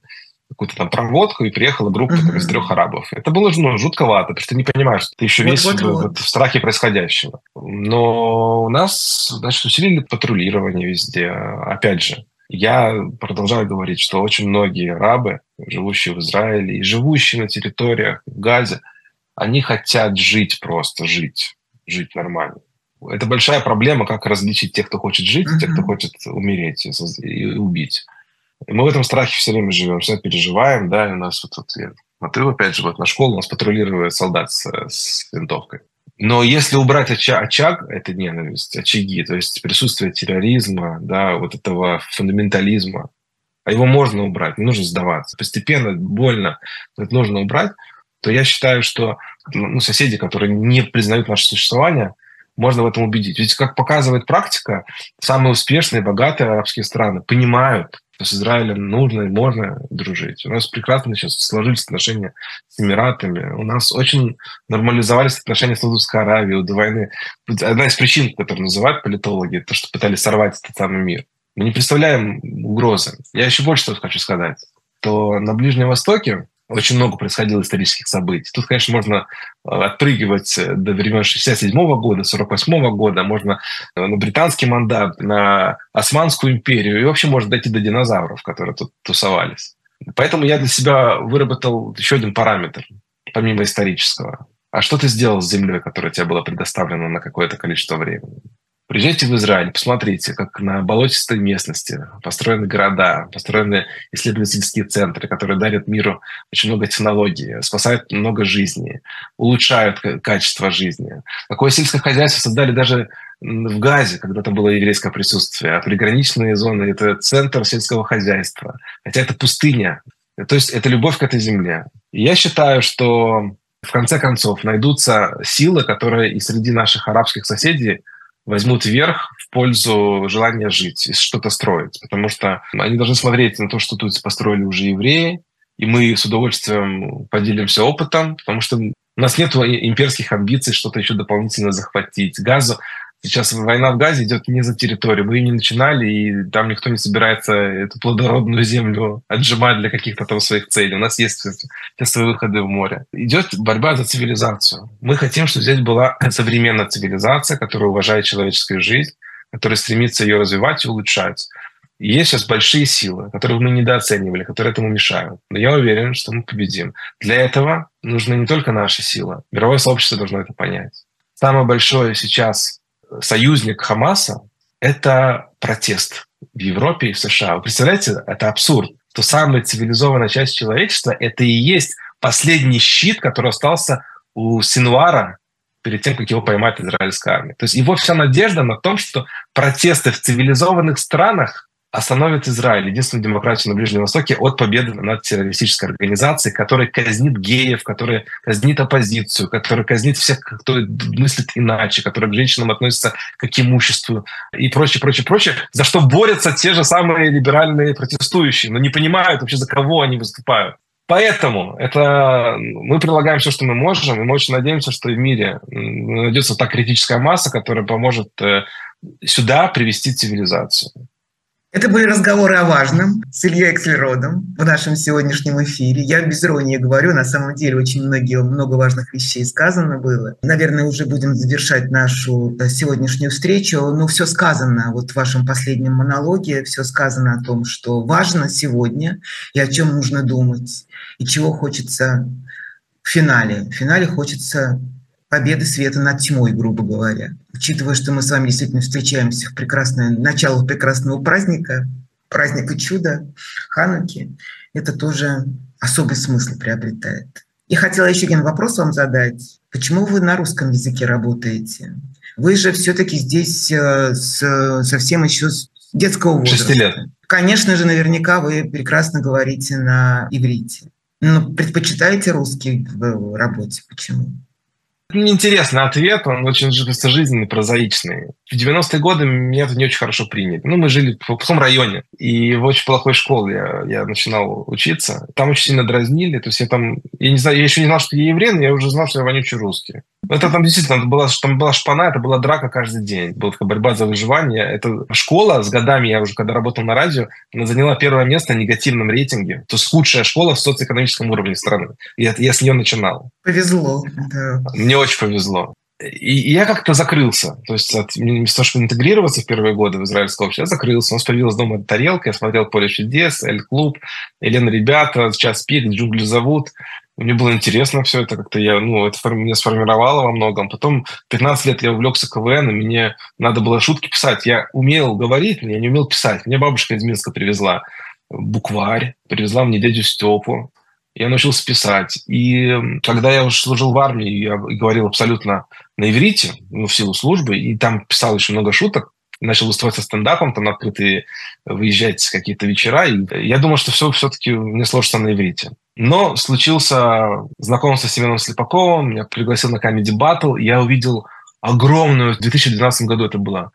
какую-то там проводку, и приехала группа uh-huh. из трех арабов. Это было ну, жутковато, потому что ты не понимаешь, что ты еще вот, весь вот, в, вот. в страхе происходящего. Но у нас, значит, усилили патрулирование везде. Опять же, я продолжаю говорить, что очень многие арабы, живущие в Израиле и живущие на территориях в Газе, они хотят жить просто, жить, жить нормально. Это большая проблема, как различить тех, кто хочет жить, uh-huh. тех, кто хочет умереть и, и убить. И мы в этом страхе все время живем, все переживаем, да, и у нас вот, вот я смотрю, опять же, вот на школу, у нас патрулирует солдат с, с винтовкой. Но если убрать очаг, очаг, это ненависть, очаги, то есть присутствие терроризма, да, вот этого фундаментализма, а его можно убрать, не нужно сдаваться. Постепенно, больно, это нужно убрать, то я считаю, что ну, соседи, которые не признают наше существование, можно в этом убедить. Ведь, как показывает практика, самые успешные, богатые арабские страны понимают, с Израилем нужно и можно дружить. У нас прекрасно сейчас сложились отношения с Эмиратами. У нас очень нормализовались отношения с Саудовской Аравией до войны. Одна из причин, которую называют политологи, то, что пытались сорвать этот самый мир. Мы не представляем угрозы. Я еще больше что хочу сказать. То на Ближнем Востоке очень много происходило исторических событий. Тут, конечно, можно э, отпрыгивать э, до времен 67 -го года, 48 -го года, можно э, на британский мандат, на Османскую империю, и вообще можно дойти до динозавров, которые тут тусовались. Поэтому я для себя выработал еще один параметр, помимо исторического. А что ты сделал с землей, которая тебе была предоставлена на какое-то количество времени? Приезжайте в Израиль, посмотрите, как на болотистой местности построены города, построены исследовательские центры, которые дарят миру очень много технологий, спасают много жизней, улучшают качество жизни. Какое сельское хозяйство создали даже в Газе, когда там было еврейское присутствие, а приграничные зоны – это центр сельского хозяйства. Хотя это пустыня. То есть это любовь к этой земле. И я считаю, что в конце концов найдутся силы, которые и среди наших арабских соседей возьмут верх в пользу желания жить и что-то строить. Потому что они должны смотреть на то, что тут построили уже евреи, и мы с удовольствием поделимся опытом, потому что у нас нет имперских амбиций что-то еще дополнительно захватить. Газу Сейчас война в Газе идет не за территорию. Мы ее не начинали, и там никто не собирается эту плодородную землю отжимать для каких-то там своих целей. У нас есть все свои выходы в море. Идет борьба за цивилизацию. Мы хотим, чтобы здесь была современная цивилизация, которая уважает человеческую жизнь, которая стремится ее развивать и улучшать. И есть сейчас большие силы, которые мы недооценивали, которые этому мешают. Но я уверен, что мы победим. Для этого нужны не только наши силы. Мировое сообщество должно это понять. Самое большое сейчас союзник Хамаса – это протест в Европе и в США. Вы представляете, это абсурд, что самая цивилизованная часть человечества – это и есть последний щит, который остался у Синуара перед тем, как его поймать израильская армия. То есть его вся надежда на том, что протесты в цивилизованных странах остановит Израиль, единственную демократию на Ближнем Востоке, от победы над террористической организацией, которая казнит геев, которая казнит оппозицию, которая казнит всех, кто мыслит иначе, которая к женщинам относится как имуществу и прочее, прочее, прочее, за что борются те же самые либеральные протестующие, но не понимают вообще, за кого они выступают. Поэтому это мы прилагаем все, что мы можем, и мы очень надеемся, что в мире найдется та критическая масса, которая поможет э, сюда привести цивилизацию. Это были разговоры о важном с Ильей Экслеродом в нашем сегодняшнем эфире. Я без иронии говорю, на самом деле очень многие, много важных вещей сказано было. Наверное, уже будем завершать нашу э, сегодняшнюю встречу, но все сказано вот в вашем последнем монологе, все сказано о том, что важно сегодня и о чем нужно думать, и чего хочется в финале. В финале хочется победы света над тьмой, грубо говоря. Учитывая, что мы с вами действительно встречаемся в прекрасное начало прекрасного праздника, праздника чуда, Хануки, это тоже особый смысл приобретает. И хотела еще один вопрос вам задать. Почему вы на русском языке работаете? Вы же все-таки здесь э, с, совсем еще с детского возраста. 6 лет. Конечно же, наверняка вы прекрасно говорите на иврите. Но предпочитаете русский в работе. Почему? Неинтересный ответ, он очень жизненный, прозаичный. В 90-е годы меня это не очень хорошо приняли. Ну, мы жили в плохом районе, и в очень плохой школе я, я начинал учиться. Там очень сильно дразнили, то есть я там, я не знаю, я еще не знал, что я еврей, но я уже знал, что я вонючий русский. Это там действительно, это была, там была шпана, это была драка каждый день. Была такая борьба за выживание. Это школа с годами, я уже когда работал на радио, она заняла первое место в негативном рейтинге. То есть худшая школа в социоэкономическом уровне страны. И это, я с нее начинал. Повезло. Да. Мне очень повезло. И, и я как-то закрылся. То есть от, вместо того, чтобы интегрироваться в первые годы в израильское общество, я закрылся. У нас появилась дома тарелка, я смотрел «Поле чудес», «Эль-клуб», «Елена, ребята», «Час пик», «Джунгли зовут». Мне было интересно все это, как-то я, ну, это меня сформировало во многом. Потом 15 лет я увлекся КВН, и мне надо было шутки писать. Я умел говорить, но я не умел писать. Мне бабушка из Минска привезла букварь, привезла мне дядю Степу. Я научился писать. И когда я уже служил в армии, я говорил абсолютно на иврите, ну, в силу службы, и там писал очень много шуток, начал со стендапом, там открытые выезжать какие-то вечера. И я думал, что все все-таки мне сложится на иврите. Но случился знакомство с Семеном Слепаковым, меня пригласил на Comedy Battle, и я увидел огромную, в 2012 году это было,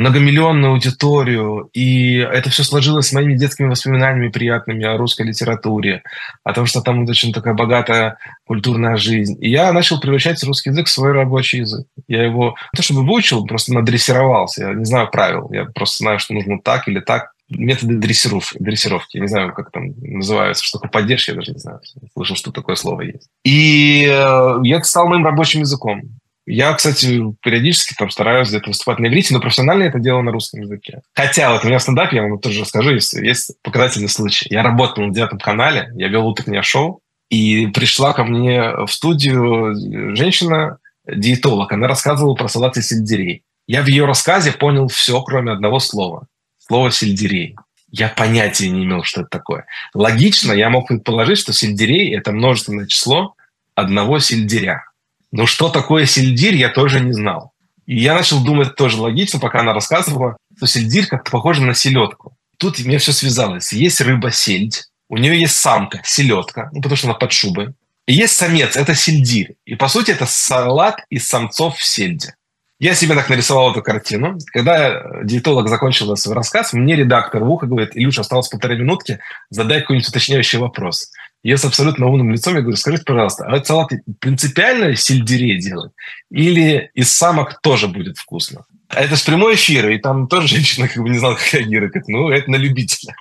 многомиллионную аудиторию, и это все сложилось с моими детскими воспоминаниями приятными о русской литературе, о том, что там очень такая богатая культурная жизнь. И я начал превращать русский язык в свой рабочий язык. Я его не то чтобы выучил, просто надрессировался. Я не знаю правил. Я просто знаю, что нужно так или так. Методы дрессировки, дрессировки. Я не знаю, как там называются, что поддержки, я даже не знаю. Слышал, что такое слово есть. И э, это стал моим рабочим языком. Я, кстати, периодически там стараюсь где-то выступать на иврите, но профессионально это делаю на русском языке. Хотя вот у меня в я вам тоже расскажу, есть, есть показательный случай. Я работал на девятом канале, я вел утреннее шоу, и пришла ко мне в студию женщина, диетолог, она рассказывала про салат из сельдерей. Я в ее рассказе понял все, кроме одного слова. Слово сельдерей. Я понятия не имел, что это такое. Логично, я мог предположить, что сельдерей – это множественное число одного сельдеря. Но что такое сельдирь, я тоже не знал. И я начал думать тоже логично, пока она рассказывала, что сельдирь как-то похожа на селедку. Тут мне все связалось. Есть рыба сельдь, у нее есть самка, селедка, ну, потому что она под шубой. И есть самец, это сельдирь. И, по сути, это салат из самцов в сельде. Я себе так нарисовал эту картину. Когда диетолог закончил свой рассказ, мне редактор в ухо говорит, Илюша, осталось полторы минутки, задай какой-нибудь уточняющий вопрос. Я с абсолютно умным лицом я говорю, скажите, пожалуйста, а этот салат принципиально сельдерей делать? Или из самок тоже будет вкусно? А это же прямой эфир, и там тоже женщина как бы не знала, как реагировать. Ну, это на любителя.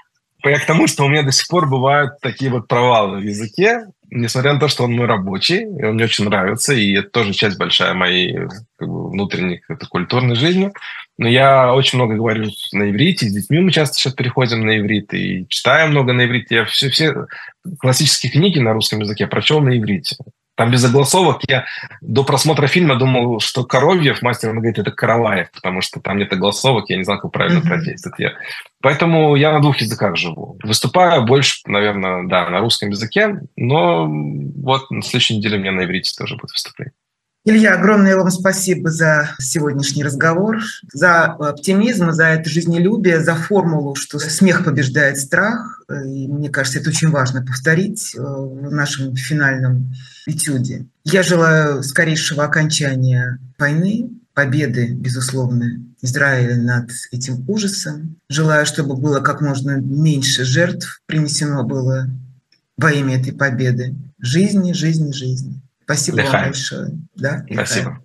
Я к тому, что у меня до сих пор бывают такие вот провалы в языке, несмотря на то, что он мой рабочий, и он мне очень нравится, и это тоже часть большая моей как бы, внутренней это, культурной жизни. Но я очень много говорю на иврите, с детьми мы часто сейчас переходим на иврит, и читаю много на иврите. Я все, все классические книги на русском языке прочел на иврите. Там без огласовок я до просмотра фильма думал, что Коровьев, мастер говорит, это Караваев, потому что там нет огласовок, я не знал, как правильно mm-hmm. прочесть это. Поэтому я на двух языках живу. Выступаю больше, наверное, да, на русском языке, но вот на следующей неделе у меня на иврите тоже будет выступление. Илья, огромное вам спасибо за сегодняшний разговор, за оптимизм, за это жизнелюбие, за формулу, что смех побеждает страх. И мне кажется, это очень важно повторить э, в нашем финальном этюде. Я желаю скорейшего окончания войны, победы, безусловно, Израиля над этим ужасом. Желаю, чтобы было как можно меньше жертв принесено было во имя этой победы. Жизни, жизни, жизни. Спасибо Лехай. вам большое. Да? Спасибо.